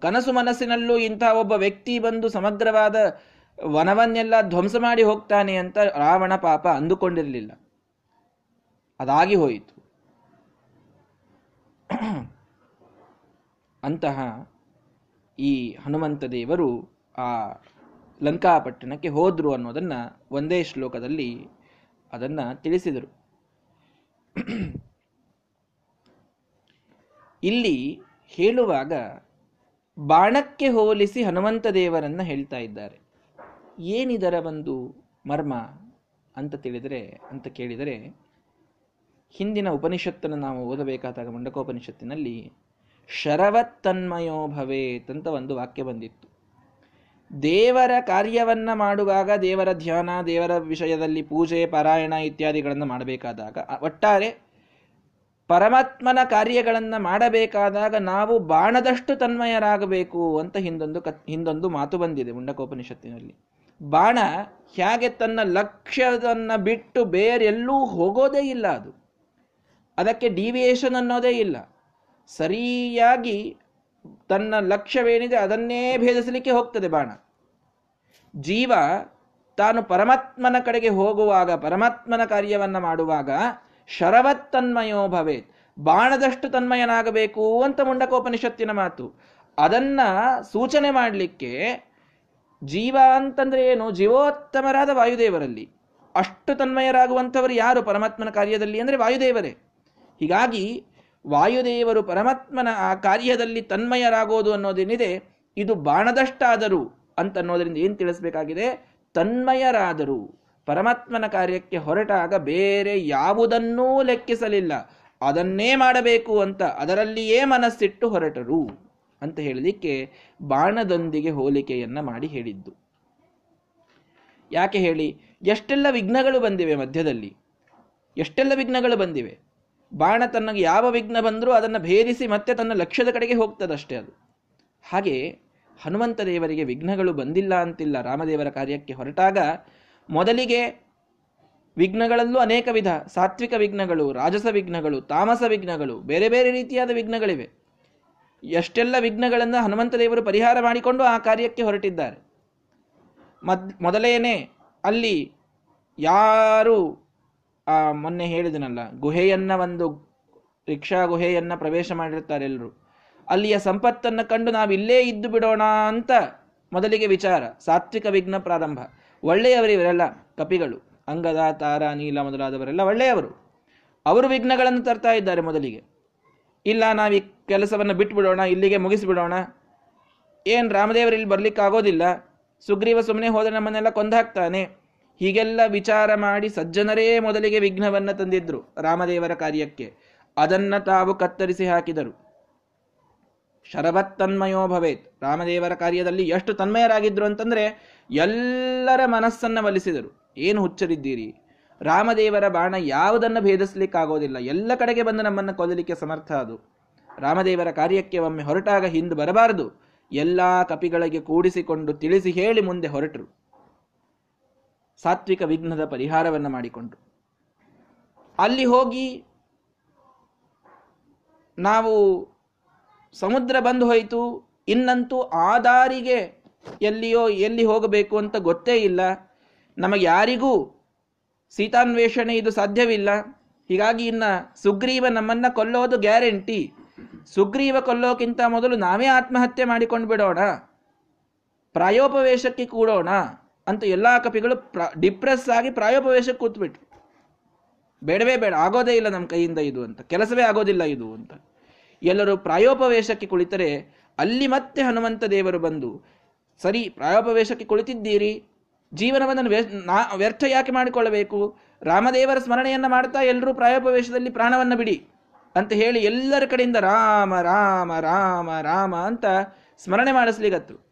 [SPEAKER 1] ಕನಸು ಮನಸ್ಸಿನಲ್ಲೂ ಇಂತಹ ಒಬ್ಬ ವ್ಯಕ್ತಿ ಬಂದು ಸಮಗ್ರವಾದ ವನವನ್ನೆಲ್ಲ ಧ್ವಂಸ ಮಾಡಿ ಹೋಗ್ತಾನೆ ಅಂತ ರಾವಣ ಪಾಪ ಅಂದುಕೊಂಡಿರಲಿಲ್ಲ. ಅದಾಗಿ ಹೋಯಿತು. ಅಂತಹ ಈ ಹನುಮಂತ ದೇವರು ಆ ಲಂಕಾಪಟ್ಟಣಕ್ಕೆ ಹೋದ್ರು ಅನ್ನೋದನ್ನು ಒಂದೇ ಶ್ಲೋಕದಲ್ಲಿ ಅದನ್ನ ತಿಳಿಸಿದರು. ಇಲ್ಲಿ ಹೇಳುವಾಗ ಬಾಣಕ್ಕೆ ಹೋಲಿಸಿ ಹನುಮಂತ ದೇವರನ್ನು ಹೇಳ್ತಾ ಇದ್ದಾರೆ. ಏನಿದರ ಒಂದು ಮರ್ಮ ಅಂತ ತಿಳಿದರೆ, ಅಂತ ಕೇಳಿದರೆ, ಹಿಂದಿನ ಉಪನಿಷತ್ತನ್ನು ನಾವು ಓದಬೇಕಾದಾಗ ಮಂಡಕೋಪನಿಷತ್ತಿನಲ್ಲಿ ಶರವತ್ತನ್ಮಯೋ ಭವೇತ್ ಅಂತ ಒಂದು ವಾಕ್ಯ ಬಂದಿತ್ತು. ದೇವರ ಕಾರ್ಯವನ್ನ ಮಾಡುವಾಗ ದೇವರ ಧ್ಯಾನ, ದೇವರ ವಿಷಯದಲ್ಲಿ ಪೂಜೆ, ಪಾರಾಯಣ ಇತ್ಯಾದಿಗಳನ್ನು ಮಾಡಬೇಕಾದಾಗ, ಒಟ್ಟಾರೆ ಪರಮಾತ್ಮನ ಕಾರ್ಯಗಳನ್ನು ಮಾಡಬೇಕಾದಾಗ ನಾವು ಬಾಣದಷ್ಟು ತನ್ಮಯರಾಗಬೇಕು ಅಂತ ಹಿಂದೊಂದು ಕತ್, ಹಿಂದೊಂದು ಮಾತು ಬಂದಿದೆ ಮುಂಡಕೋಪನಿಷತ್ತಿನಲ್ಲಿ ಬಾಣ ಹೇಗೆ ತನ್ನ ಲಕ್ಷ್ಯವನ್ನು ಬಿಟ್ಟು ಬೇರೆಲ್ಲೂ ಹೋಗೋದೇ ಇಲ್ಲ ಅದು. ಅದಕ್ಕೆ ಡಿವಿಯೇಷನ್ ಅನ್ನೋದೇ ಇಲ್ಲ. ಸರಿಯಾಗಿ ತನ್ನ ಲಕ್ಷ್ಯವೇನಿದೆ ಅದನ್ನೇ ಭೇದಿಸಲಿಕ್ಕೆ ಹೋಗ್ತದೆ ಬಾಣ. ಜೀವ ತಾನು ಪರಮಾತ್ಮನ ಕಡೆಗೆ ಹೋಗುವಾಗ, ಪರಮಾತ್ಮನ ಕಾರ್ಯವನ್ನು ಮಾಡುವಾಗ ಶರವತ್ತನ್ಮಯೋ ಭವೇತ್. ಬಾಣದಷ್ಟು ತನ್ಮಯನಾಗಬೇಕು ಅಂತ ಮುಂಡಕೋಪನಿಷತ್ತಿನ ಮಾತು. ಅದನ್ನ ಸೂಚನೆ ಮಾಡಲಿಕ್ಕೆ ಜೀವ ಅಂತಂದ್ರೆ ಏನು? ಜೀವೋತ್ತಮರಾದ ವಾಯುದೇವರಲ್ಲಿ. ಅಷ್ಟು ತನ್ಮಯರಾಗುವಂಥವರು ಯಾರು ಪರಮಾತ್ಮನ ಕಾರ್ಯದಲ್ಲಿ ಅಂದರೆ ವಾಯುದೇವರೇ. ಹೀಗಾಗಿ ವಾಯುದೇವರು ಪರಮಾತ್ಮನ ಆ ಕಾರ್ಯದಲ್ಲಿ ತನ್ಮಯರಾಗೋದು ಅನ್ನೋದೇನಿದೆ? ಇದು ಬಾಣದಷ್ಟಾದರು ಅಂತ ಅನ್ನೋದರಿಂದ ಏನು ತಿಳಿಸ್ಬೇಕಾಗಿದೆ? ತನ್ಮಯರಾದರು. ಪರಮಾತ್ಮನ ಕಾರ್ಯಕ್ಕೆ ಹೊರಟಾಗ ಬೇರೆ ಯಾವುದನ್ನೂ ಲೆಕ್ಕಿಸಲಿಲ್ಲ. ಅದನ್ನೇ ಮಾಡಬೇಕು ಅಂತ ಅದರಲ್ಲಿಯೇ ಮನಸ್ಸಿಟ್ಟು ಹೊರಟರು ಅಂತ ಹೇಳಲಿಕ್ಕೆ ಬಾಣದೊಂದಿಗೆ ಹೋಲಿಕೆಯನ್ನ ಮಾಡಿ ಹೇಳಿದ್ದು. ಯಾಕೆ ಹೇಳಿ? ಎಷ್ಟೆಲ್ಲ ವಿಘ್ನಗಳು ಬಂದಿವೆ ಮಧ್ಯದಲ್ಲಿ. ಎಷ್ಟೆಲ್ಲ ವಿಘ್ನಗಳು ಬಂದಿವೆ. ಬಾಣ ತನ್ನಗೆ ಯಾವ ವಿಘ್ನ ಬಂದರೂ ಅದನ್ನು ಭೇದಿಸಿ ಮತ್ತೆ ತನ್ನ ಲಕ್ಷ್ಯದ ಕಡೆಗೆ ಹೋಗ್ತದಷ್ಟೇ ಅದು. ಹಾಗೆ ಹನುಮಂತ ದೇವರಿಗೆ ವಿಘ್ನಗಳು ಬಂದಿಲ್ಲ ಅಂತಿಲ್ಲ ರಾಮದೇವರ ಕಾರ್ಯಕ್ಕೆ ಹೊರಟಾಗ ಮೊದಲಿಗೆ ವಿಘ್ನಗಳಲ್ಲೂ ಅನೇಕ ವಿಧ. ಸಾತ್ವಿಕ ವಿಘ್ನಗಳು, ರಾಜಸ ವಿಘ್ನಗಳು, ತಾಮಸ ವಿಘ್ನಗಳು, ಬೇರೆ ಬೇರೆ ರೀತಿಯಾದ ವಿಘ್ನಗಳಿವೆ. ಎಷ್ಟೆಲ್ಲ ವಿಘ್ನಗಳನ್ನು ಹನುಮಂತ ದೇವರು ಪರಿಹಾರ ಮಾಡಿಕೊಂಡು ಆ ಕಾರ್ಯಕ್ಕೆ ಹೊರಟಿದ್ದಾರೆ. ಮದ್, ಮೊದಲೇನೆ ಅಲ್ಲಿ ಯಾರು, ಆ, ಮೊನ್ನೆ ಹೇಳಿದನಲ್ಲ, ಗುಹೆಯನ್ನು ಒಂದು, ರಿಕ್ಷಾ ಗುಹೆಯನ್ನು ಪ್ರವೇಶ ಮಾಡಿರ್ತಾರೆ ಎಲ್ಲರೂ ಅಲ್ಲಿಯ ಸಂಪತ್ತನ್ನು ಕಂಡು ನಾವಿಲ್ಲೇ ಇದ್ದು ಬಿಡೋಣ ಅಂತ ಮೊದಲಿಗೆ ವಿಚಾರ, ಸಾತ್ವಿಕ ವಿಘ್ನ ಪ್ರಾರಂಭ. ಒಳ್ಳೆಯವರು ಇವರೆಲ್ಲ ಕಪಿಗಳು, ಅಂಗದ, ತಾರ, ನೀಲ ಮೊದಲಾದವರೆಲ್ಲ ಒಳ್ಳೆಯವರು. ಅವರು ವಿಘ್ನಗಳನ್ನು ತರ್ತಾ ಇದ್ದಾರೆ ಮೊದಲಿಗೆ. ಇಲ್ಲ, ನಾವು ಈ ಕೆಲಸವನ್ನು ಬಿಟ್ಬಿಡೋಣ, ಇಲ್ಲಿಗೆ ಮುಗಿಸಿಬಿಡೋಣ. ಏನು, ರಾಮದೇವರು ಇಲ್ಲಿ ಬರ್ಲಿಕ್ಕಾಗೋದಿಲ್ಲ? ಸುಗ್ರೀವ ಸುಮ್ಮನೆ ಹೋದರೆ ನಮ್ಮನ್ನೆಲ್ಲ ಕೊಂದಾಕ್ತಾನೆ. ಹೀಗೆಲ್ಲ ವಿಚಾರ ಮಾಡಿ ಸಜ್ಜನರೇ ಮೊದಲಿಗೆ ವಿಘ್ನವನ್ನು ತಂದಿದ್ರು ರಾಮದೇವರ ಕಾರ್ಯಕ್ಕೆ. ಅದನ್ನು ತಾವು ಕತ್ತರಿಸಿ ಹಾಕಿದರು. ಶರವತ್ತನ್ಮಯೋ ಭವೇತ್. ರಾಮದೇವರ ಕಾರ್ಯದಲ್ಲಿ ಎಷ್ಟು ತನ್ಮಯರಾಗಿದ್ರು ಅಂತಂದ್ರೆ ಎಲ್ಲರ ಮನಸ್ಸನ್ನ ಒಲಿಸಿದರು. ಏನು ಹುಚ್ಚರಿದ್ದೀರಿ? ರಾಮದೇವರ ಬಾಣ ಯಾವುದನ್ನ ಭೇದಿಸಲಿಕ್ಕಾಗೋದಿಲ್ಲ. ಎಲ್ಲ ಕಡೆಗೆ ಬಂದು ನಮ್ಮನ್ನು ಕೊಲ್ಲಲಿಕ್ಕೆ ಸಮರ್ಥ ಅದು. ರಾಮದೇವರ ಕಾರ್ಯಕ್ಕೆ ಒಮ್ಮೆ ಹೊರಟಾಗ ಹಿಂದೆ ಬರಬಾರದು. ಎಲ್ಲಾ ಕಪಿಗಳಿಗೆ ಕೂಡಿಸಿಕೊಂಡು ತಿಳಿಸಿ ಹೇಳಿ ಮುಂದೆ ಹೊರಟರು. ಸಾತ್ವಿಕ ವಿಘ್ನದ ಪರಿಹಾರವನ್ನ ಮಾಡಿಕೊಂಡು ಅಲ್ಲಿ ಹೋಗಿ ನಾವು ಸಮುದ್ರ ಬಂದು ಹೋಯಿತು. ಇನ್ನಂತೂ ಆ ದಾರಿಗೆ ಎಲ್ಲಿಯೋ ಎಲ್ಲಿ ಹೋಗಬೇಕು ಅಂತ ಗೊತ್ತೇ ಇಲ್ಲ. ನಮಗೆ ಯಾರಿಗೂ ಸೀತಾನ್ವೇಷಣೆ ಇದು ಸಾಧ್ಯವಿಲ್ಲ. ಹೀಗಾಗಿ ಇನ್ನ ಸುಗ್ರೀವ ನಮ್ಮನ್ನ ಕೊಲ್ಲೋದು ಗ್ಯಾರಂಟಿ. ಸುಗ್ರೀವ ಕೊಲ್ಲೋಕ್ಕಿಂತ ಮೊದಲು ನಾವೇ ಆತ್ಮಹತ್ಯೆ ಮಾಡಿಕೊಂಡು ಬಿಡೋಣ. ಪ್ರಾಯೋಪವೇಶಕ್ಕೆ ಕೂಡೋಣ ಅಂತ ಎಲ್ಲಾ ಕಪಿಗಳು ಡಿಪ್ರೆಸ್ ಆಗಿ ಪ್ರಾಯೋಪವೇಶಕ್ಕೆ ಕೂತ್ಬಿಟ್ರು. ಬೇಡವೇ ಬೇಡ, ಆಗೋದೇ ಇಲ್ಲ ನಮ್ಮ ಕೈಯಿಂದ ಇದು ಅಂತ. ಕೆಲಸವೇ ಆಗೋದಿಲ್ಲ ಇದು ಅಂತ. ಎಲ್ಲರೂ ಪ್ರಾಯೋಪವೇಶಕ್ಕೆ ಕುಳಿತರೆ ಅಲ್ಲಿ ಮತ್ತೆ ಹನುಮಂತ ದೇವರು ಬಂದು ಸರಿ, ಪ್ರಾಯೋಪವೇಶಕ್ಕೆ ಕುಳಿತಿದ್ದೀರಿ. ಜೀವನವನ್ನು ವ್ಯರ್ಥ ಯಾಕೆ ಮಾಡಿಕೊಳ್ಳಬೇಕು? ರಾಮದೇವರ ಸ್ಮರಣೆಯನ್ನು ಮಾಡ್ತಾ ಎಲ್ಲರೂ ಪ್ರಾಯೋಪವೇಶದಲ್ಲಿ ಪ್ರಾಣವನ್ನು ಬಿಡಿ ಅಂತ ಹೇಳಿ ಎಲ್ಲರ ಕಡೆಯಿಂದ ರಾಮ ರಾಮ ರಾಮ ರಾಮ ಅಂತ ಸ್ಮರಣೆ ಮಾಡಿಸ್ಲಿಗತ್ತು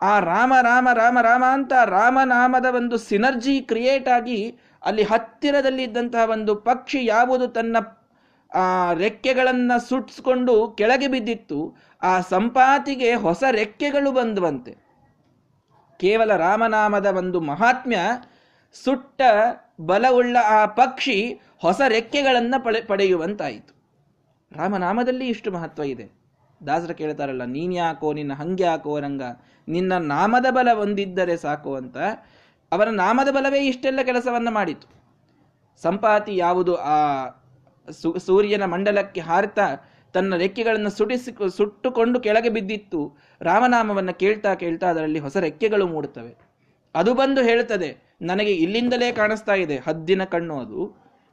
[SPEAKER 1] ಆ ರಾಮ ರಾಮ ರಾಮ ರಾಮ ಅಂತ ರಾಮನಾಮದ ಒಂದು ಸಿನರ್ಜಿ ಕ್ರಿಯೇಟ್ ಆಗಿ ಅಲ್ಲಿ ಹತ್ತಿರದಲ್ಲಿ ಇದ್ದಂತಹ ಒಂದು ಪಕ್ಷಿ ಯಾವುದು ತನ್ನ, ಆ, ರೆಕ್ಕೆಗಳನ್ನ ಸುಟ್ಸ್ಕೊಂಡು ಕೆಳಗೆ ಬಿದ್ದಿತ್ತು. ಆ ಸಂಪಾತಿಗೆ ಹೊಸ ರೆಕ್ಕೆಗಳು ಬಂದುವಂತೆ. ಕೇವಲ ರಾಮನಾಮದ ಒಂದು ಮಹಾತ್ಮ್ಯ, ಸುಟ್ಟ ಬಲವುಳ್ಳ ಆ ಪಕ್ಷಿ ಹೊಸ ರೆಕ್ಕೆಗಳನ್ನು ಪಡೆ, ಪಡೆಯುವಂತಾಯಿತು. ರಾಮನಾಮದಲ್ಲಿ ಇಷ್ಟು ಮಹತ್ವ ಇದೆ. ದಾಸರ ಕೇಳ್ತಾರಲ್ಲ ನೀನ್ಯಾಕೋ ನಿನ್ನ ಹಂಗೆ ಯಾಕೋ ರಂಗ ನಿನ್ನ ನಾಮದ ಬಲ ಒಂದಿದ್ದರೆ ಸಾಕು ಅಂತ. ಅವರ ನಾಮದ ಬಲವೇ ಇಷ್ಟೆಲ್ಲ ಕೆಲಸವನ್ನ ಮಾಡಿತು. ಸಂಪಾತಿ ಯಾವುದು? ಆ ಸೂರ್ಯನ ಮಂಡಲಕ್ಕೆ ಹಾರ್ತಾ ತನ್ನ ರೆಕ್ಕೆಗಳನ್ನು ಸುಡಿಸಿ, ಸುಟ್ಟುಕೊಂಡು ಕೆಳಗೆ ಬಿದ್ದಿತ್ತು. ರಾಮನಾಮವನ್ನು ಕೇಳ್ತಾ ಕೇಳ್ತಾ ಅದರಲ್ಲಿ ಹೊಸ ರೆಕ್ಕೆಗಳು ಮೂಡುತ್ತವೆ. ಅದು ಬಂದು ಹೇಳುತ್ತದೆ, ನನಗೆ ಇಲ್ಲಿಂದಲೇ ಕಾಣಿಸ್ತಾ ಇದೆ. ಹದ್ದಿನ ಕಣ್ಣು ಅದು.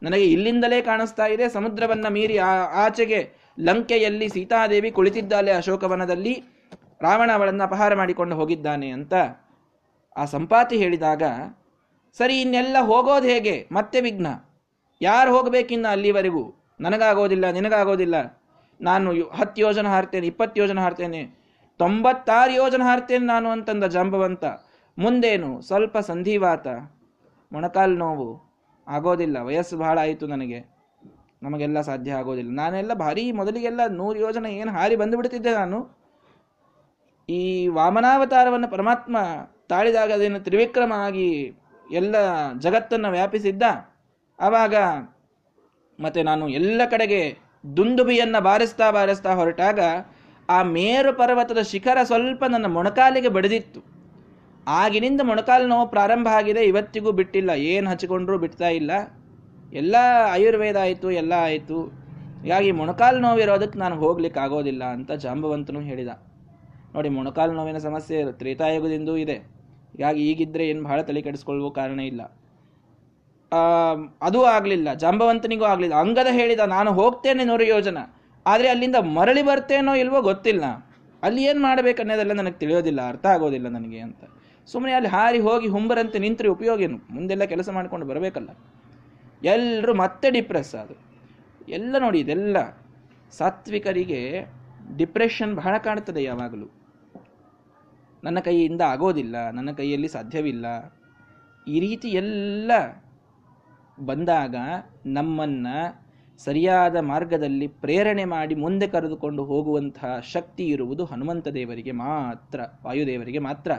[SPEAKER 1] ನನಗೆ ಇಲ್ಲಿಂದಲೇ ಕಾಣಿಸ್ತಾ ಇದೆ. ಸಮುದ್ರವನ್ನ ಮೀರಿ ಆಚೆಗೆ ಲಂಕೆಯಲ್ಲಿ ಸೀತಾದೇವಿ ಕುಳಿತಿದ್ದಾಳೆ ಅಶೋಕವನದಲ್ಲಿ. ರಾವಣ ಅವಳನ್ನು ಅಪಹಾರ ಮಾಡಿಕೊಂಡು ಹೋಗಿದ್ದಾನೆ ಅಂತ ಆ ಸಂಪಾತಿ ಹೇಳಿದಾಗ, ಸರಿ, ಇನ್ನೆಲ್ಲ ಹೋಗೋದು ಹೇಗೆ? ಮತ್ತೆ ವಿಘ್ನ. ಯಾರು ಹೋಗಬೇಕಿನ್ನ ಅಲ್ಲಿವರೆಗೂ? ನನಗಾಗೋದಿಲ್ಲ, ನಿನಗಾಗೋದಿಲ್ಲ. ನಾನು ಹತ್ತು ಯೋಜನೆ ಹಾರ್ತೇನೆ, ಇಪ್ಪತ್ತು ಯೋಜನೆ ಹಾರ್ತೇನೆ, ತೊಂಬತ್ತಾರು ಯೋಜನೆ ಹಾರ್ತೇನೆ ನಾನು ಅಂತಂದ ಜಂಬವಂತ. ಮುಂದೇನು? ಸ್ವಲ್ಪ ಸಂಧಿವಾತ. ಮೊಣಕಾಲು ನೋವು. ಆಗೋದಿಲ್ಲ. ವಯಸ್ಸು ಬಹಳ ಆಯಿತು ನನಗೆ. ನಮಗೆಲ್ಲ ಸಾಧ್ಯ ಆಗೋದಿಲ್ಲ. ನಾನೆಲ್ಲ ಭಾರಿ ಮೊದಲಿಗೆಲ್ಲ ನೂರು ಯೋಜನೆ ಏನು ಹಾರಿ ಬಂದುಬಿಡ್ತಿದ್ದೆ ನಾನು. ಈ ವಾಮನಾವತಾರವನ್ನು ಪರಮಾತ್ಮ ತಾಳಿದಾಗ ಅದೇನು ತ್ರಿವಿಕ್ರಮ ಆಗಿ ಎಲ್ಲ ಜಗತ್ತನ್ನು ವ್ಯಾಪಿಸಿದ್ದ. ಆವಾಗ ಮತ್ತೆ ನಾನು ಎಲ್ಲ ಕಡೆಗೆ ದುಂದುಬಿಯನ್ನ ಬಾರಿಸ್ತಾ ಬಾರಿಸ್ತಾ ಹೊರಟಾಗ ಆ ಮೇರು ಪರ್ವತದ ಶಿಖರ ಸ್ವಲ್ಪ ನನ್ನ ಮೊಣಕಾಲಿಗೆ ಬಡಿದಿತ್ತು. ಆಗಿನಿಂದ ಮೊಣಕಾಲು ನೋವು ಪ್ರಾರಂಭ ಆಗಿದೆ, ಇವತ್ತಿಗೂ ಬಿಟ್ಟಿಲ್ಲ. ಏನು ಹಚ್ಚಿಕೊಂಡ್ರೂ ಬಿಡ್ತಾ ಇಲ್ಲ. ಎಲ್ಲ ಆಯುರ್ವೇದ ಆಯಿತು, ಎಲ್ಲ ಆಯಿತು. ಹೀಗಾಗಿ ಮೊಣಕಾಲು ನೋವಿರೋದಕ್ಕೆ ನಾನು ಹೋಗ್ಲಿಕ್ಕೆ ಆಗೋದಿಲ್ಲ ಅಂತ ಜಾಂಬವಂತನು ಹೇಳಿದ. ನೋಡಿ, ಮೊಣಕಾಲು ನೋವಿನ ಸಮಸ್ಯೆ ತ್ರೇತಾಯುಗದಿಂದೂ ಇದೆ. ಹೀಗಾಗಿ ಈಗಿದ್ರೆ ಏನು ಬಹಳ ತಲೆ ಕೆಡಿಸ್ಕೊಳ್ಳುವ ಕಾರಣ ಇಲ್ಲ. ಅದು ಆಗಲಿಲ್ಲ, ಜಾಂಬವಂತನಿಗೂ ಆಗಲಿಲ್ಲ. ಅಂಗದ ಹೇಳಿದ, ನಾನು ಹೋಗ್ತೇನೆ ನೂರು ಯೋಜನ. ಆದರೆ ಅಲ್ಲಿಂದ ಮರಳಿ ಬರ್ತೇನೋ ಇಲ್ವೋ ಗೊತ್ತಿಲ್ಲ. ಅಲ್ಲಿ ಏನು ಅನ್ನೋದೆಲ್ಲ ನನಗೆ ತಿಳಿಯೋದಿಲ್ಲ, ಅರ್ಥ ಆಗೋದಿಲ್ಲ ನನಗೆ ಅಂತ. ಸುಮ್ಮನೆ ಅಲ್ಲಿ ಹಾರಿ ಹೋಗಿ ಹುಂಬರಂತೆ ನಿಂತರೆ ಉಪಯೋಗೇನು ಮುಂದೆಲ್ಲ ಕೆಲಸ ಮಾಡ್ಕೊಂಡು ಬರಬೇಕಲ್ಲ. ಎಲ್ಲರೂ ಮತ್ತೆ ಡಿಪ್ರೆಸ್ ಅದು. ಎಲ್ಲ ನೋಡಿ, ಇದೆಲ್ಲ ಸಾತ್ವಿಕರಿಗೆ ಡಿಪ್ರೆಷನ್ ಬಹಳ ಕಾಣ್ತದೆ ಯಾವಾಗಲೂ. ನನ್ನ ಕೈಯಿಂದ ಆಗೋದಿಲ್ಲ, ನನ್ನ ಕೈಯಲ್ಲಿ ಸಾಧ್ಯವಿಲ್ಲ. ಈ ರೀತಿ ಎಲ್ಲ ಬಂದಾಗ ನಮ್ಮನ್ನ ಸರಿಯಾದ ಮಾರ್ಗದಲ್ಲಿ ಪ್ರೇರಣೆ ಮಾಡಿ ಮುಂದೆ ಕರೆದುಕೊಂಡು ಹೋಗುವಂತಹ ಶಕ್ತಿ ಇರುವುದು ಹನುಮಂತ ದೇವರಿಗೆ ಮಾತ್ರ, ವಾಯುದೇವರಿಗೆ ಮಾತ್ರ.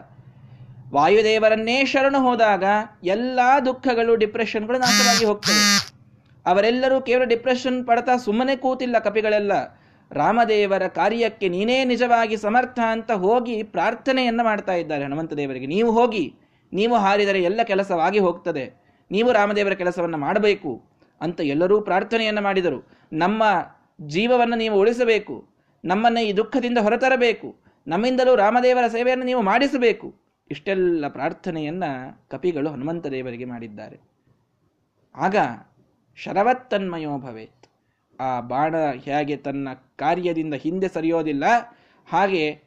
[SPEAKER 1] ವಾಯುದೇವರನ್ನೇ ಶರಣು ಹೋದಾಗ ಎಲ್ಲ ದುಃಖಗಳು, ಡಿಪ್ರೆಷನ್ಗಳು ನಾಶವಾಗಿ ಹೋಗ್ತವೆ. ಅವರೆಲ್ಲರೂ ಕೇವಲ ಡಿಪ್ರೆಷನ್ ಪಡ್ತಾ ಸುಮ್ಮನೆ ಕೂತಿಲ್ಲ ಕಪಿಗಳೆಲ್ಲ. ರಾಮದೇವರ ಕಾರ್ಯಕ್ಕೆ ನೀನೇ ನಿಜವಾಗಿ ಸಮರ್ಥ ಅಂತ ಹೋಗಿ ಪ್ರಾರ್ಥನೆಯನ್ನು ಮಾಡ್ತಾ ಇದ್ದಾರೆ ಹನುಮಂತ ದೇವರಿಗೆ. ನೀವು ಹೋಗಿ, ನೀವು ಹಾರಿದರೆ ಎಲ್ಲ ಕೆಲಸವಾಗಿ ಹೋಗ್ತದೆ. ನೀವು ರಾಮದೇವರ ಕೆಲಸವನ್ನು ಮಾಡಬೇಕು ಅಂತ ಎಲ್ಲರೂ ಪ್ರಾರ್ಥನೆಯನ್ನು ಮಾಡಿದರು. ನಮ್ಮ ಜೀವವನ್ನು ನೀವು ಉಳಿಸಬೇಕು. ನಮ್ಮನ್ನು ಈ ದುಃಖದಿಂದ ಹೊರತರಬೇಕು. ನಮ್ಮಿಂದಲೂ ರಾಮದೇವರ ಸೇವೆಯನ್ನು ನೀವು ಮಾಡಿಸಬೇಕು. ಇಷ್ಟೆಲ್ಲ ಪ್ರಾರ್ಥನೆಯನ್ನು ಕಪಿಗಳು ಹನುಮಂತ ದೇವರಿಗೆ ಮಾಡಿದ್ದಾರೆ. ಆಗ ಶರವತ್ತನ್ಮಯೋ ಭವೇತ್. ಆ ಬಾಣ ಹೇಗೆ ತನ್ನ ಕಾರ್ಯದಿಂದ ಹಿಂದೆ ಸರಿಯೋದಿಲ್ಲ, ಹಾಗೆ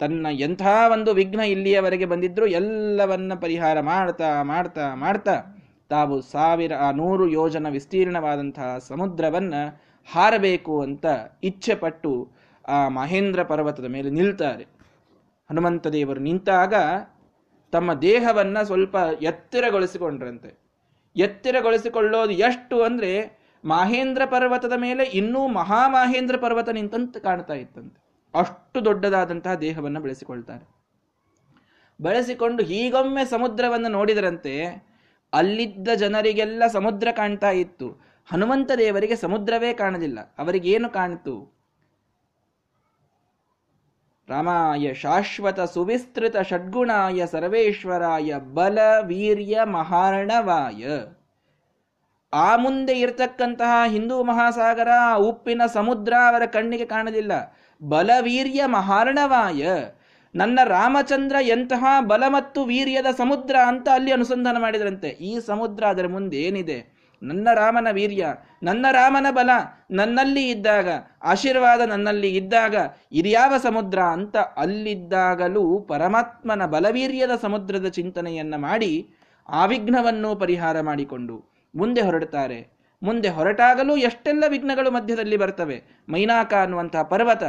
[SPEAKER 1] ತನ್ನ ಎಂಥ ಒಂದು ವಿಘ್ನ ಇಲ್ಲಿಯವರೆಗೆ ಬಂದಿದ್ರು ಎಲ್ಲವನ್ನ ಪರಿಹಾರ ಮಾಡ್ತಾ ಮಾಡ್ತಾ ಮಾಡ್ತಾ ತಾವು ಸಾವಿರ ನೂರು ಯೋಜನ ವಿಸ್ತೀರ್ಣವಾದಂತಹ ಸಮುದ್ರವನ್ನ ಹಾರಬೇಕು ಅಂತ ಇಚ್ಛೆ ಪಟ್ಟು ಆ ಮಹೇಂದ್ರ ಪರ್ವತದ ಮೇಲೆ ನಿಲ್ತಾರೆ. ಹನುಮಂತ ದೇವರು ನಿಂತಾಗ ತಮ್ಮ ದೇಹವನ್ನ ಸ್ವಲ್ಪ ಎತ್ತರಗೊಳಿಸಿಕೊಂಡ್ರಂತೆ. ಎತ್ತಿರಗೊಳಿಸಿಕೊಳ್ಳೋದು ಎಷ್ಟು ಅಂದ್ರೆ ಮಹೇಂದ್ರ ಪರ್ವತದ ಮೇಲೆ ಇನ್ನೂ ಮಹಾಮಹೇಂದ್ರ ಪರ್ವತ ನಿಂತಂತ ಕಾಣ್ತಾ ಇತ್ತಂತೆ. ಅಷ್ಟು ದೊಡ್ಡದಾದಂತಹ ದೇಹವನ್ನು ಬೆಳೆಸಿಕೊಳ್ತಾರೆ. ಬಳಸಿಕೊಂಡು ಹೀಗೊಮ್ಮೆ ಸಮುದ್ರವನ್ನು ನೋಡಿದರಂತೆ ಅಲ್ಲಿದ್ದ ಜನರಿಗೆಲ್ಲ ಸಮುದ್ರ ಕಾಣ್ತಾ ಇತ್ತು. ಹನುಮಂತ ದೇವರಿಗೆ ಸಮುದ್ರವೇ ಕಾಣಲಿಲ್ಲ. ಅವರಿಗೇನು ಕಾಣಿತು? ರಾಮಾಯ ಶಾಶ್ವತ ಸುವಿಸ್ತೃತ ಷಡ್ಗುಣಾಯ ಸರ್ವೇಶ್ವರಾಯ ಬಲ ವೀರ್ಯ ಮಹಾರಣವಾಯ. ಆ ಮುಂದೆ ಇರತಕ್ಕಂತಹ ಹಿಂದೂ ಮಹಾಸಾಗರ ಉಪ್ಪಿನ ಸಮುದ್ರ ಅವರ ಕಣ್ಣಿಗೆ ಕಾಣಲಿಲ್ಲ. ಬಲವೀರ್ಯ ಮಹಾರ್ಣವಾಯ. ನನ್ನ ರಾಮಚಂದ್ರ ಎಂತಹ ಬಲ ಮತ್ತು ವೀರ್ಯದ ಸಮುದ್ರ ಅಂತ ಅಲ್ಲಿ ಅನುಸಂಧಾನ ಮಾಡಿದ್ರಂತೆ. ಈ ಸಮುದ್ರ ಅದರ ಮುಂದೆ ಏನಿದೆ? ನನ್ನ ರಾಮನ ವೀರ್ಯ, ನನ್ನ ರಾಮನ ಬಲ ನನ್ನಲ್ಲಿ ಇದ್ದಾಗ, ಆಶೀರ್ವಾದ ನನ್ನಲ್ಲಿ ಇದ್ದಾಗ ಇದ್ಯಾವ ಸಮುದ್ರ ಅಂತ ಅಲ್ಲಿದ್ದಾಗಲೂ ಪರಮಾತ್ಮನ ಬಲವೀರ್ಯದ ಸಮುದ್ರದ ಚಿಂತನೆಯನ್ನ ಮಾಡಿ ಆ ವಿಘ್ನವನ್ನು ಪರಿಹಾರ ಮಾಡಿಕೊಂಡು ಮುಂದೆ ಹೊರಡ್ತಾರೆ. ಮುಂದೆ ಹೊರಟಾಗಲೂ ಎಷ್ಟೆಲ್ಲ ವಿಘ್ನಗಳು ಮಧ್ಯದಲ್ಲಿ ಬರ್ತವೆ? ಮೈನಾಕ ಅನ್ನುವಂತಹ ಪರ್ವತ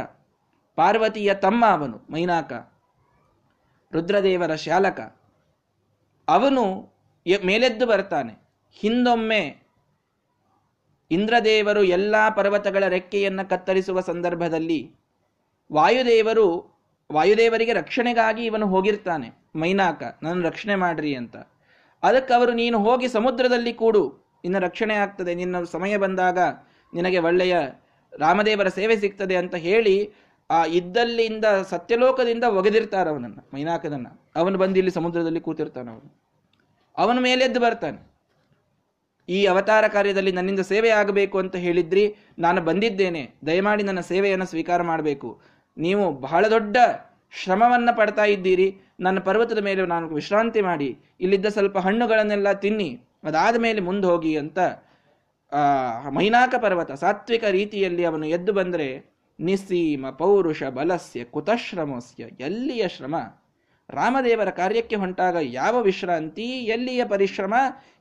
[SPEAKER 1] ಪಾರ್ವತಿಯ ತಮ್ಮ ಅವನು ಮೈನಾಕ, ರುದ್ರದೇವರ ಶಾಲಕ. ಅವನು ಮೇಲೆದ್ದು ಬರ್ತಾನೆ. ಹಿಂದೊಮ್ಮೆ ಇಂದ್ರದೇವರು ಎಲ್ಲ ಪರ್ವತಗಳ ರೆಕ್ಕೆಯನ್ನು ಕತ್ತರಿಸುವ ಸಂದರ್ಭದಲ್ಲಿ ವಾಯುದೇವರು, ವಾಯುದೇವರಿಗೆ ರಕ್ಷಣೆಗಾಗಿ ಇವನು ಹೋಗಿರ್ತಾನೆ. ಮೈನಾಕ ನನ್ನ ರಕ್ಷಣೆ ಮಾಡ್ರಿ ಅಂತ. ಅದಕ್ಕೆ ಅವರು, ನೀನು ಹೋಗಿ ಸಮುದ್ರದಲ್ಲಿ ಕೂಡು. ನಿನ್ನ ರಕ್ಷಣೆ ಆಗ್ತದೆ. ನಿನ್ನ ಸಮಯ ಬಂದಾಗ ನಿನಗೆ ಒಳ್ಳೆಯ ರಾಮದೇವರ ಸೇವೆ ಸಿಗ್ತದೆ ಅಂತ ಹೇಳಿ ಆ ಇದ್ದಲ್ಲಿಂದ ಸತ್ಯಲೋಕದಿಂದ ಒಗೆದಿರ್ತಾರೆ ಅವನನ್ನು, ಮೈನಾಕದನ್ನ. ಅವನು ಬಂದು ಇಲ್ಲಿ ಸಮುದ್ರದಲ್ಲಿ ಕೂತಿರ್ತಾನೆ ಅವನು. ಅವನ ಮೇಲೆದ್ದು ಬರ್ತಾನೆ. ಈ ಅವತಾರ ಕಾರ್ಯದಲ್ಲಿ ನನ್ನಿಂದ ಸೇವೆ ಆಗಬೇಕು ಅಂತ ಹೇಳಿದ್ರಿ, ನಾನು ಬಂದಿದ್ದೇನೆ. ದಯಮಾಡಿ ನನ್ನ ಸೇವೆಯನ್ನು ಸ್ವೀಕಾರ ಮಾಡಬೇಕು. ನೀವು ಬಹಳ ದೊಡ್ಡ ಶ್ರಮವನ್ನು ಪಡ್ತಾ ಇದ್ದೀರಿ. ನನ್ನ ಪರ್ವತದ ಮೇಲೆ ನಾನು ವಿಶ್ರಾಂತಿ ಮಾಡಿ, ಇಲ್ಲಿದ್ದ ಸ್ವಲ್ಪ ಹಣ್ಣುಗಳನ್ನೆಲ್ಲ ತಿನ್ನಿ, ಅದಾದ ಮೇಲೆ ಮುಂದೆ ಹೋಗಿ ಅಂತ ಮೈನಾಕ ಪರ್ವತ ಸಾತ್ವಿಕ ರೀತಿಯಲ್ಲಿ ಅವನು ಎದ್ದು ಬಂದರೆ ನಿಸ್ಸೀಮ ಪೌರುಷ ಬಲಸ್ಯ ಕುತಶ್ರಮಸ್ಯ, ಎಲ್ಲಿಯ ಶ್ರಮ? ರಾಮದೇವರ ಕಾರ್ಯಕ್ಕೆ ಹೊಂಟಾಗ ಯಾವ ವಿಶ್ರಾಂತಿ, ಎಲ್ಲಿಯ ಪರಿಶ್ರಮ?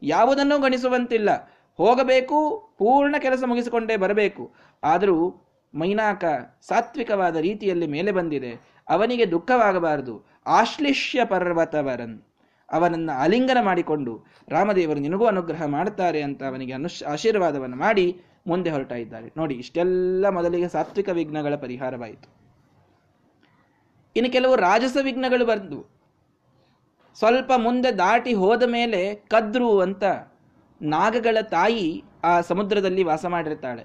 [SPEAKER 1] ಯಾವುದನ್ನೂ ಗಣಿಸುವಂತಿಲ್ಲ. ಹೋಗಬೇಕು, ಪೂರ್ಣ ಕೆಲಸ ಮುಗಿಸಿಕೊಂಡೇ ಬರಬೇಕು. ಆದರೂ ಮೈನಾಕ ಸಾತ್ವಿಕವಾದ ರೀತಿಯಲ್ಲಿ ಮೇಲೆ ಬಂದಿದೆ. ಅವನಿಗೆ ದುಃಖವಾಗಬಾರದು. ಆಶ್ಲಿಷ್ಯ ಪರ್ವತವರನ್. ಅವನನ್ನು ಆಲಿಂಗನ ಮಾಡಿಕೊಂಡು ರಾಮದೇವರು ನಿನಗೂ ಅನುಗ್ರಹ ಮಾಡುತ್ತಾರೆ ಅಂತ ಅವನಿಗೆ ಅನುಶ್ ಆಶೀರ್ವಾದವನ್ನು ಮಾಡಿ ಮುಂದೆ ಹೊರಟ ಇದ್ದಾರೆ. ನೋಡಿ, ಇಷ್ಟೆಲ್ಲ ಮೊದಲಿಗೆ ಸಾತ್ವಿಕ ವಿಘ್ನಗಳ ಪರಿಹಾರವಾಯಿತು. ಇನ್ನು ಕೆಲವು ರಾಜಸ ವಿಘ್ನಗಳು ಬಂದು ಸ್ವಲ್ಪ ಮುಂದೆ ದಾಟಿ ಹೋದ ಮೇಲೆ ಕದ್ರು ಅಂತ ನಾಗಗಳ ತಾಯಿ ಆ ಸಮುದ್ರದಲ್ಲಿ ವಾಸ ಮಾಡಿರ್ತಾಳೆ.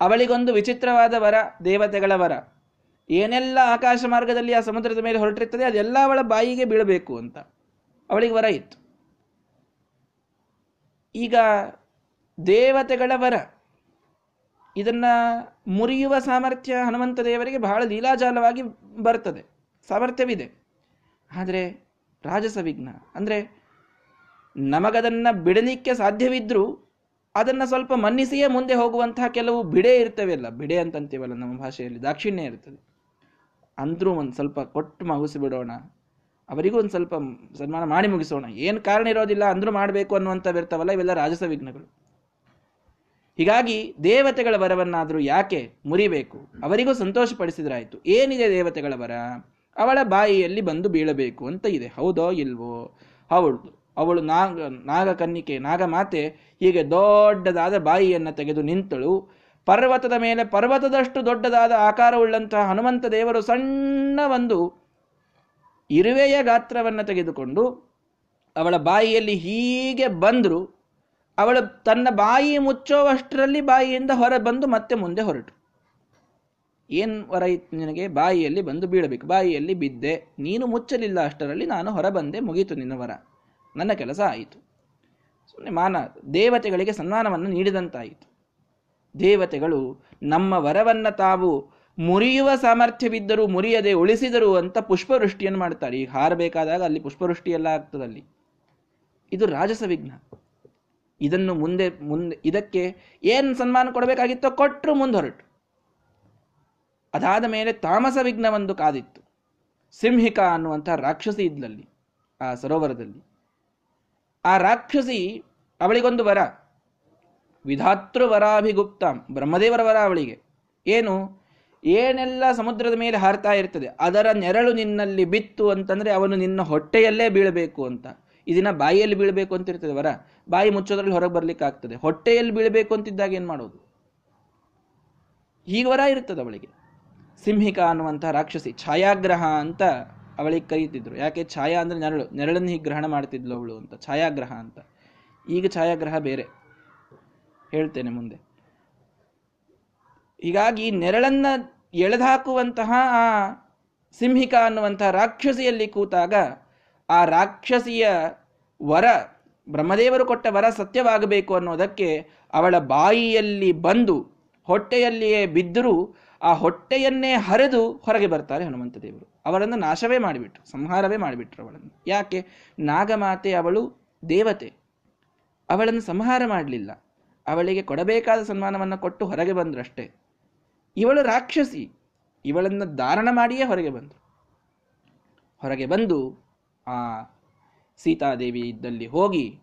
[SPEAKER 1] ಅವಳಿಗೊಂದು ವಿಚಿತ್ರವಾದ ವರ, ದೇವತೆಗಳ ವರ. ಏನೆಲ್ಲ ಆಕಾಶ ಮಾರ್ಗದಲ್ಲಿ ಆ ಸಮುದ್ರದ ಮೇಲೆ ಹೊರಟಿರ್ತದೆ, ಅದೆಲ್ಲ ಅವಳ ಬಾಯಿಗೆ ಬೀಳಬೇಕು ಅಂತ ಅವಳಿಗೆ ವರ ಇತ್ತು. ಈಗ ದೇವತೆಗಳ ವರ. ಇದನ್ನ ಮುರಿಯುವ ಸಾಮರ್ಥ್ಯ ಹನುಮಂತ ದೇವರಿಗೆ ಬಹಳ ಲೀಲಾಜಾಲವಾಗಿ ಬರ್ತದೆ. ಸಾಮರ್ಥ್ಯವಿದೆ. ಆದರೆ ರಾಜಸ ವಿಘ್ನ ಅಂದರೆ ನಮಗದನ್ನು ಬಿಡಲಿಕ್ಕೆ ಸಾಧ್ಯವಿದ್ದರೂ ಅದನ್ನು ಸ್ವಲ್ಪ ಮನ್ನಿಸಿಯೇ ಮುಂದೆ ಹೋಗುವಂತಹ ಕೆಲವು ಬಿಡೆ ಇರ್ತವೆಲ್ಲ ಬಿಡೆ ಅಂತಂತೀವಲ್ಲ ನಮ್ಮ ಭಾಷೆಯಲ್ಲಿ, ದಾಕ್ಷಿಣ್ಯ ಇರ್ತದೆ. ಅಂದರೂ ಒಂದು ಸ್ವಲ್ಪ ಕೊಟ್ಟು ಮಗುಸಿ ಬಿಡೋಣ, ಅವರಿಗೂ ಒಂದು ಸ್ವಲ್ಪ ಸನ್ಮಾನ ಮಾಡಿ ಮುಗಿಸೋಣ. ಏನು ಕಾರಣ ಇರೋದಿಲ್ಲ, ಅಂದರೂ ಮಾಡಬೇಕು ಅನ್ನುವಂಥವಿರ್ತಾವಲ್ಲ ಇವೆಲ್ಲ ರಾಜಸ ವಿಘ್ನಗಳು ಹೀಗಾಗಿ ದೇವತೆಗಳ ವರವನ್ನಾದರೂ ಯಾಕೆ ಮುರಿಬೇಕು? ಅವರಿಗೂ ಸಂತೋಷಪಡಿಸಿದ್ರಾಯಿತು. ಏನಿದೆ ದೇವತೆಗಳ ವರ? ಅವಳ ಬಾಯಿಯಲ್ಲಿ ಬಂದು ಬೀಳಬೇಕು ಅಂತ ಇದೆ. ಹೌದೋ ಇಲ್ವೋ? ಅವಳು ಅವಳು ನಾಗ, ನಾಗಕನ್ನಿಕೆ, ನಾಗಮಾತೆ ಹೀಗೆ ದೊಡ್ಡದಾದ ಬಾಯಿಯನ್ನು ತೆಗೆದು ನಿಂತಳು. ಪರ್ವತದ ಮೇಲೆ ಪರ್ವತದಷ್ಟು ದೊಡ್ಡದಾದ ಆಕಾರವುಳ್ಳಂತಹ ಹನುಮಂತ ದೇವರು ಸಣ್ಣ ಒಂದು ಇರುವೆಯ ಗಾತ್ರವನ್ನು ತೆಗೆದುಕೊಂಡು ಅವಳ ಬಾಯಿಯಲ್ಲಿ ಹೀಗೆ ಬಂದರು. ಅವಳು ತನ್ನ ಬಾಯಿ ಮುಚ್ಚೋವಷ್ಟರಲ್ಲಿ ಬಾಯಿಯಿಂದ ಹೊರ ಬಂದು ಮತ್ತೆ ಮುಂದೆ ಹೊರಟು. ಏನ್ ವರ ಇತ್ತು ನಿನಗೆ? ಬಾಯಿಯಲ್ಲಿ ಬಂದು ಬೀಳಬೇಕು. ಬಾಯಿಯಲ್ಲಿ ಬಿದ್ದೆ. ನೀನು ಮುಚ್ಚಲಿಲ್ಲ ಅಷ್ಟರಲ್ಲಿ ನಾನು ಹೊರ ಬಂದೆ. ಮುಗೀತು ನಿನ್ನ ವರ. ನನ್ನ ಕೆಲಸ ಆಯಿತು. ಸುಮ್ಮನೆ ಮಾನ, ದೇವತೆಗಳಿಗೆ ಸನ್ಮಾನವನ್ನು ನೀಡಿದಂತಾಯಿತು. ದೇವತೆಗಳು, ನಮ್ಮ ವರವನ್ನ ತಾವು ಮುರಿಯುವ ಸಾಮರ್ಥ್ಯವಿದ್ದರೂ ಮುರಿಯದೆ ಉಳಿಸಿದರು ಅಂತ ಪುಷ್ಪವೃಷ್ಟಿಯನ್ನು ಮಾಡ್ತಾರೆ. ಈಗ ಹಾರಬೇಕಾದಾಗ ಅಲ್ಲಿ ಪುಷ್ಪವೃಷ್ಟಿ ಎಲ್ಲ ಆಗ್ತದಲ್ಲಿ ಇದು ರಾಜಸ ವಿಘ್ನ. ಇದನ್ನು ಮುಂದೆ ಮುಂದೆ, ಇದಕ್ಕೆ ಏನು ಸನ್ಮಾನ ಕೊಡಬೇಕಾಗಿತ್ತೋ ಕೊಟ್ಟರು ಮುಂದೊರಟು. ಅದಾದ ಮೇಲೆ ತಾಮಸ ವಿಘ್ನವೊಂದು ಕಾದಿತ್ತು. ಸಿಂಹಿಕಾ ಅನ್ನುವಂಥ ರಾಕ್ಷಸಿ ಇದ್ಲಲ್ಲಿ, ಆ ಸರೋವರದಲ್ಲಿ. ಆ ರಾಕ್ಷಸಿ ಅವಳಿಗೊಂದು ವರ. ವಿಧಾತೃ ವರಾಭಿಗುಪ್ತ, ಬ್ರಹ್ಮದೇವರ ವರ ಅವಳಿಗೆ. ಏನು? ಏನೆಲ್ಲ ಸಮುದ್ರದ ಮೇಲೆ ಹಾರ್ತಾ ಇರ್ತದೆ, ಅದರ ನೆರಳು ನಿನ್ನಲ್ಲಿ ಬಿತ್ತು ಅಂತಂದ್ರೆ ಅವನು ನಿನ್ನ ಹೊಟ್ಟೆಯಲ್ಲೇ ಬೀಳಬೇಕು ಅಂತ. ಇದನ್ನ ಬಾಯಿಯಲ್ಲಿ ಬೀಳಬೇಕು ಅಂತ ಇರ್ತದೆ ವರ. ಬಾಯಿ ಮುಚ್ಚೋದ್ರಲ್ಲಿ ಹೊರಗೆ ಬರ್ಲಿಕ್ಕೆ ಆಗ್ತದೆ. ಹೊಟ್ಟೆಯಲ್ಲಿ ಬೀಳಬೇಕು ಅಂತಿದ್ದಾಗ ಏನ್ ಮಾಡೋದು? ಹೀಗ ವರ ಇರ್ತದೆ ಅವಳಿಗೆ. ಸಿಂಹಿಕ ಅನ್ನುವಂತಹ ರಾಕ್ಷಸಿ, ಛಾಯಾಗ್ರಹ ಅಂತ ಅವಳಿಗೆ ಕರೀತಿದ್ರು. ಯಾಕೆ? ಛಾಯಾ ಅಂದ್ರೆ ನೆರಳು. ನೆರಳನ್ನು ಹೀಗೆ ಗ್ರಹಣ ಮಾಡ್ತಿದ್ಲು ಅವಳು ಅಂತ. ಛಾಯಾಗ್ರಹ ಅಂತ. ಈಗ ಛಾಯಾಗ್ರಹ ಬೇರೆ. ಹೇಳ್ತೇನೆ ಮುಂದೆ. ಹೀಗಾಗಿ ನೆರಳನ್ನ ಎಳೆದಾಕುವಂತಹ ಆ ಸಿಂಹಿಕ ಅನ್ನುವಂತಹ ರಾಕ್ಷಸಿಯಲ್ಲಿ ಕೂತಾಗ ಆ ರಾಕ್ಷಸಿಯ ವರ, ಬ್ರಹ್ಮದೇವರು ಕೊಟ್ಟ ವರ ಸತ್ಯವಾಗಬೇಕು ಅನ್ನೋದಕ್ಕೆ ಅವಳ ಬಾಯಿಯಲ್ಲಿ ಬಂದು, ಹೊಟ್ಟೆಯಲ್ಲಿಯೇ ಬಿದ್ದರೂ ಆ ಹೊಟ್ಟೆಯನ್ನೇ ಹರಿದು ಹೊರಗೆ ಬರ್ತಾರೆ ಹನುಮಂತ ದೇವರು ಅವರನ್ನು ನಾಶವೇ ಮಾಡಿಬಿಟ್ರು, ಸಂಹಾರವೇ ಮಾಡಿಬಿಟ್ರು ಅವಳನ್ನು. ಯಾಕೆ? ನಾಗಮಾತೆ ಅವಳು ದೇವತೆ. ಅವಳನ್ನು ಸಂಹಾರ ಮಾಡಲಿಲ್ಲ. ಅವಳಿಗೆ ಕೊಡಬೇಕಾದ ಸನ್ಮಾನವನ್ನು ಕೊಟ್ಟು ಹೊರಗೆ ಬಂದ್ರಷ್ಟೇ. ಇವಳು ರಾಕ್ಷಸಿ. ಇವಳನ್ನು ಧಾರಣ ಮಾಡಿಯೇ ಹೊರಗೆ ಬಂದರು. ಹೊರಗೆ ಬಂದು ಆ ಸೀತಾದೇವಿ ಇದ್ದಲ್ಲಿ ಹೋಗಿ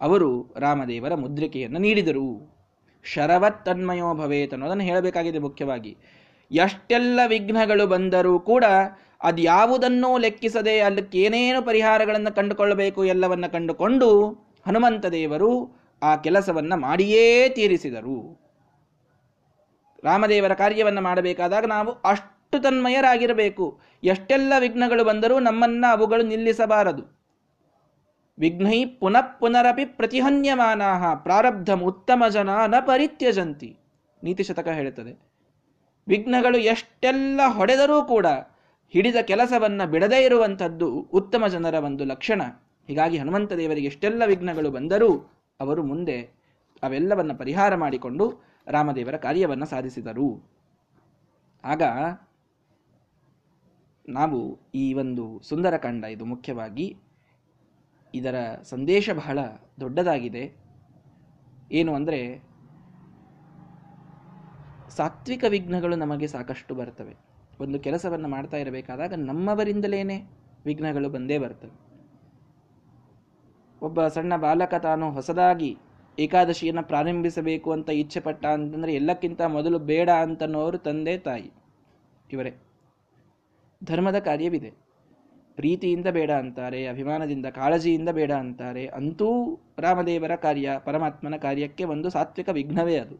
[SPEAKER 1] ಅವರು ರಾಮದೇವರ ಮುದ್ರಿಕೆಯನ್ನು ನೀಡಿದರು. ಶರವತ್ ತನ್ಮಯೋ ಭವೇತ್ ಅನ್ನೋದನ್ನು ಹೇಳಬೇಕಾಗಿದೆ ಮುಖ್ಯವಾಗಿ. ಎಷ್ಟೆಲ್ಲ ವಿಘ್ನಗಳು ಬಂದರೂ ಕೂಡ ಅದ್ಯಾವುದನ್ನೂ ಲೆಕ್ಕಿಸದೆ ಅಲ್ಲಕ್ಕೇನೇನು ಪರಿಹಾರಗಳನ್ನು ಕಂಡುಕೊಳ್ಳಬೇಕು ಎಲ್ಲವನ್ನ ಕಂಡುಕೊಂಡು ಹನುಮಂತ ದೇವರು ಆ ಕೆಲಸವನ್ನು ಮಾಡಿಯೇ ತೀರಿಸಿದರು. ರಾಮದೇವರ ಕಾರ್ಯವನ್ನು ಮಾಡಬೇಕಾದಾಗ ನಾವು ಅಷ್ಟು ತನ್ಮಯರಾಗಿರಬೇಕು. ಎಷ್ಟೆಲ್ಲ ವಿಘ್ನಗಳು ಬಂದರೂ ನಮ್ಮನ್ನ ಅವುಗಳು ನಿಲ್ಲಿಸಬಾರದು. ವಿಘ್ನೈ ಪುನಃ ಪುನರಪಿ ಪ್ರತಿಹನ್ಯಮಾನಾಹ, ಪ್ರಾರಬ್ಧಂ ಉತ್ತಮ ಜನ ನ ಪರಿತ್ಯಜಂತಿ. ನೀತಿ ಶತಕ ಹೇಳುತ್ತದೆ. ವಿಘ್ನಗಳು ಎಷ್ಟೆಲ್ಲ ಹೊಡೆದರೂ ಕೂಡ ಹಿಡಿದ ಕೆಲಸವನ್ನು ಬಿಡದೇ ಇರುವಂಥದ್ದು ಉತ್ತಮ ಜನರ ಒಂದು ಲಕ್ಷಣ. ಹೀಗಾಗಿ ಹನುಮಂತ ದೇವರಿಗೆ ಎಷ್ಟೆಲ್ಲ ವಿಘ್ನಗಳು ಬಂದರೂ ಅವರು ಮುಂದೆ ಅವೆಲ್ಲವನ್ನು ಪರಿಹಾರ ಮಾಡಿಕೊಂಡು ರಾಮದೇವರ ಕಾರ್ಯವನ್ನು ಸಾಧಿಸಿದರು. ಆಗ ನಾವು ಈ ಒಂದು ಸುಂದರಕಾಂಡ ಇದು ಮುಖ್ಯವಾಗಿ ಇದರ ಸಂದೇಶ ಬಹಳ ದೊಡ್ಡದಾಗಿದೆ. ಏನು ಅಂದರೆ, ಸಾತ್ವಿಕ ವಿಘ್ನಗಳು ನಮಗೆ ಸಾಕಷ್ಟು ಬರ್ತವೆ. ಒಂದು ಕೆಲಸವನ್ನು ಮಾಡ್ತಾ ಇರಬೇಕಾದಾಗ ನಮ್ಮವರಿಂದಲೇನೆ ವಿಘ್ನಗಳು ಬಂದೇ ಬರ್ತವೆ. ಒಬ್ಬ ಸಣ್ಣ ಬಾಲಕ ತಾನು ಹೊಸದಾಗಿ ಏಕಾದಶಿಯನ್ನು ಪ್ರಾರಂಭಿಸಬೇಕು ಅಂತ ಇಚ್ಛೆ ಪಟ್ಟ ಅಂತಂದರೆ, ಎಲ್ಲಕ್ಕಿಂತ ಮೊದಲು ಬೇಡ ಅಂತನೋರು ತಂದೆ ತಾಯಿ ಇವರೇ. ಧರ್ಮದ ಕಾರ್ಯವಿದೆ. ಪ್ರೀತಿಯಿಂದ ಬೇಡ ಅಂತಾರೆ, ಅಭಿಮಾನದಿಂದ ಕಾಳಜಿಯಿಂದ ಬೇಡ ಅಂತಾರೆ, ಅಂತೂ ರಾಮದೇವರ ಕಾರ್ಯ, ಪರಮಾತ್ಮನ ಕಾರ್ಯಕ್ಕೆ ಒಂದು ಸಾತ್ವಿಕ ವಿಘ್ನವೇ ಅದು.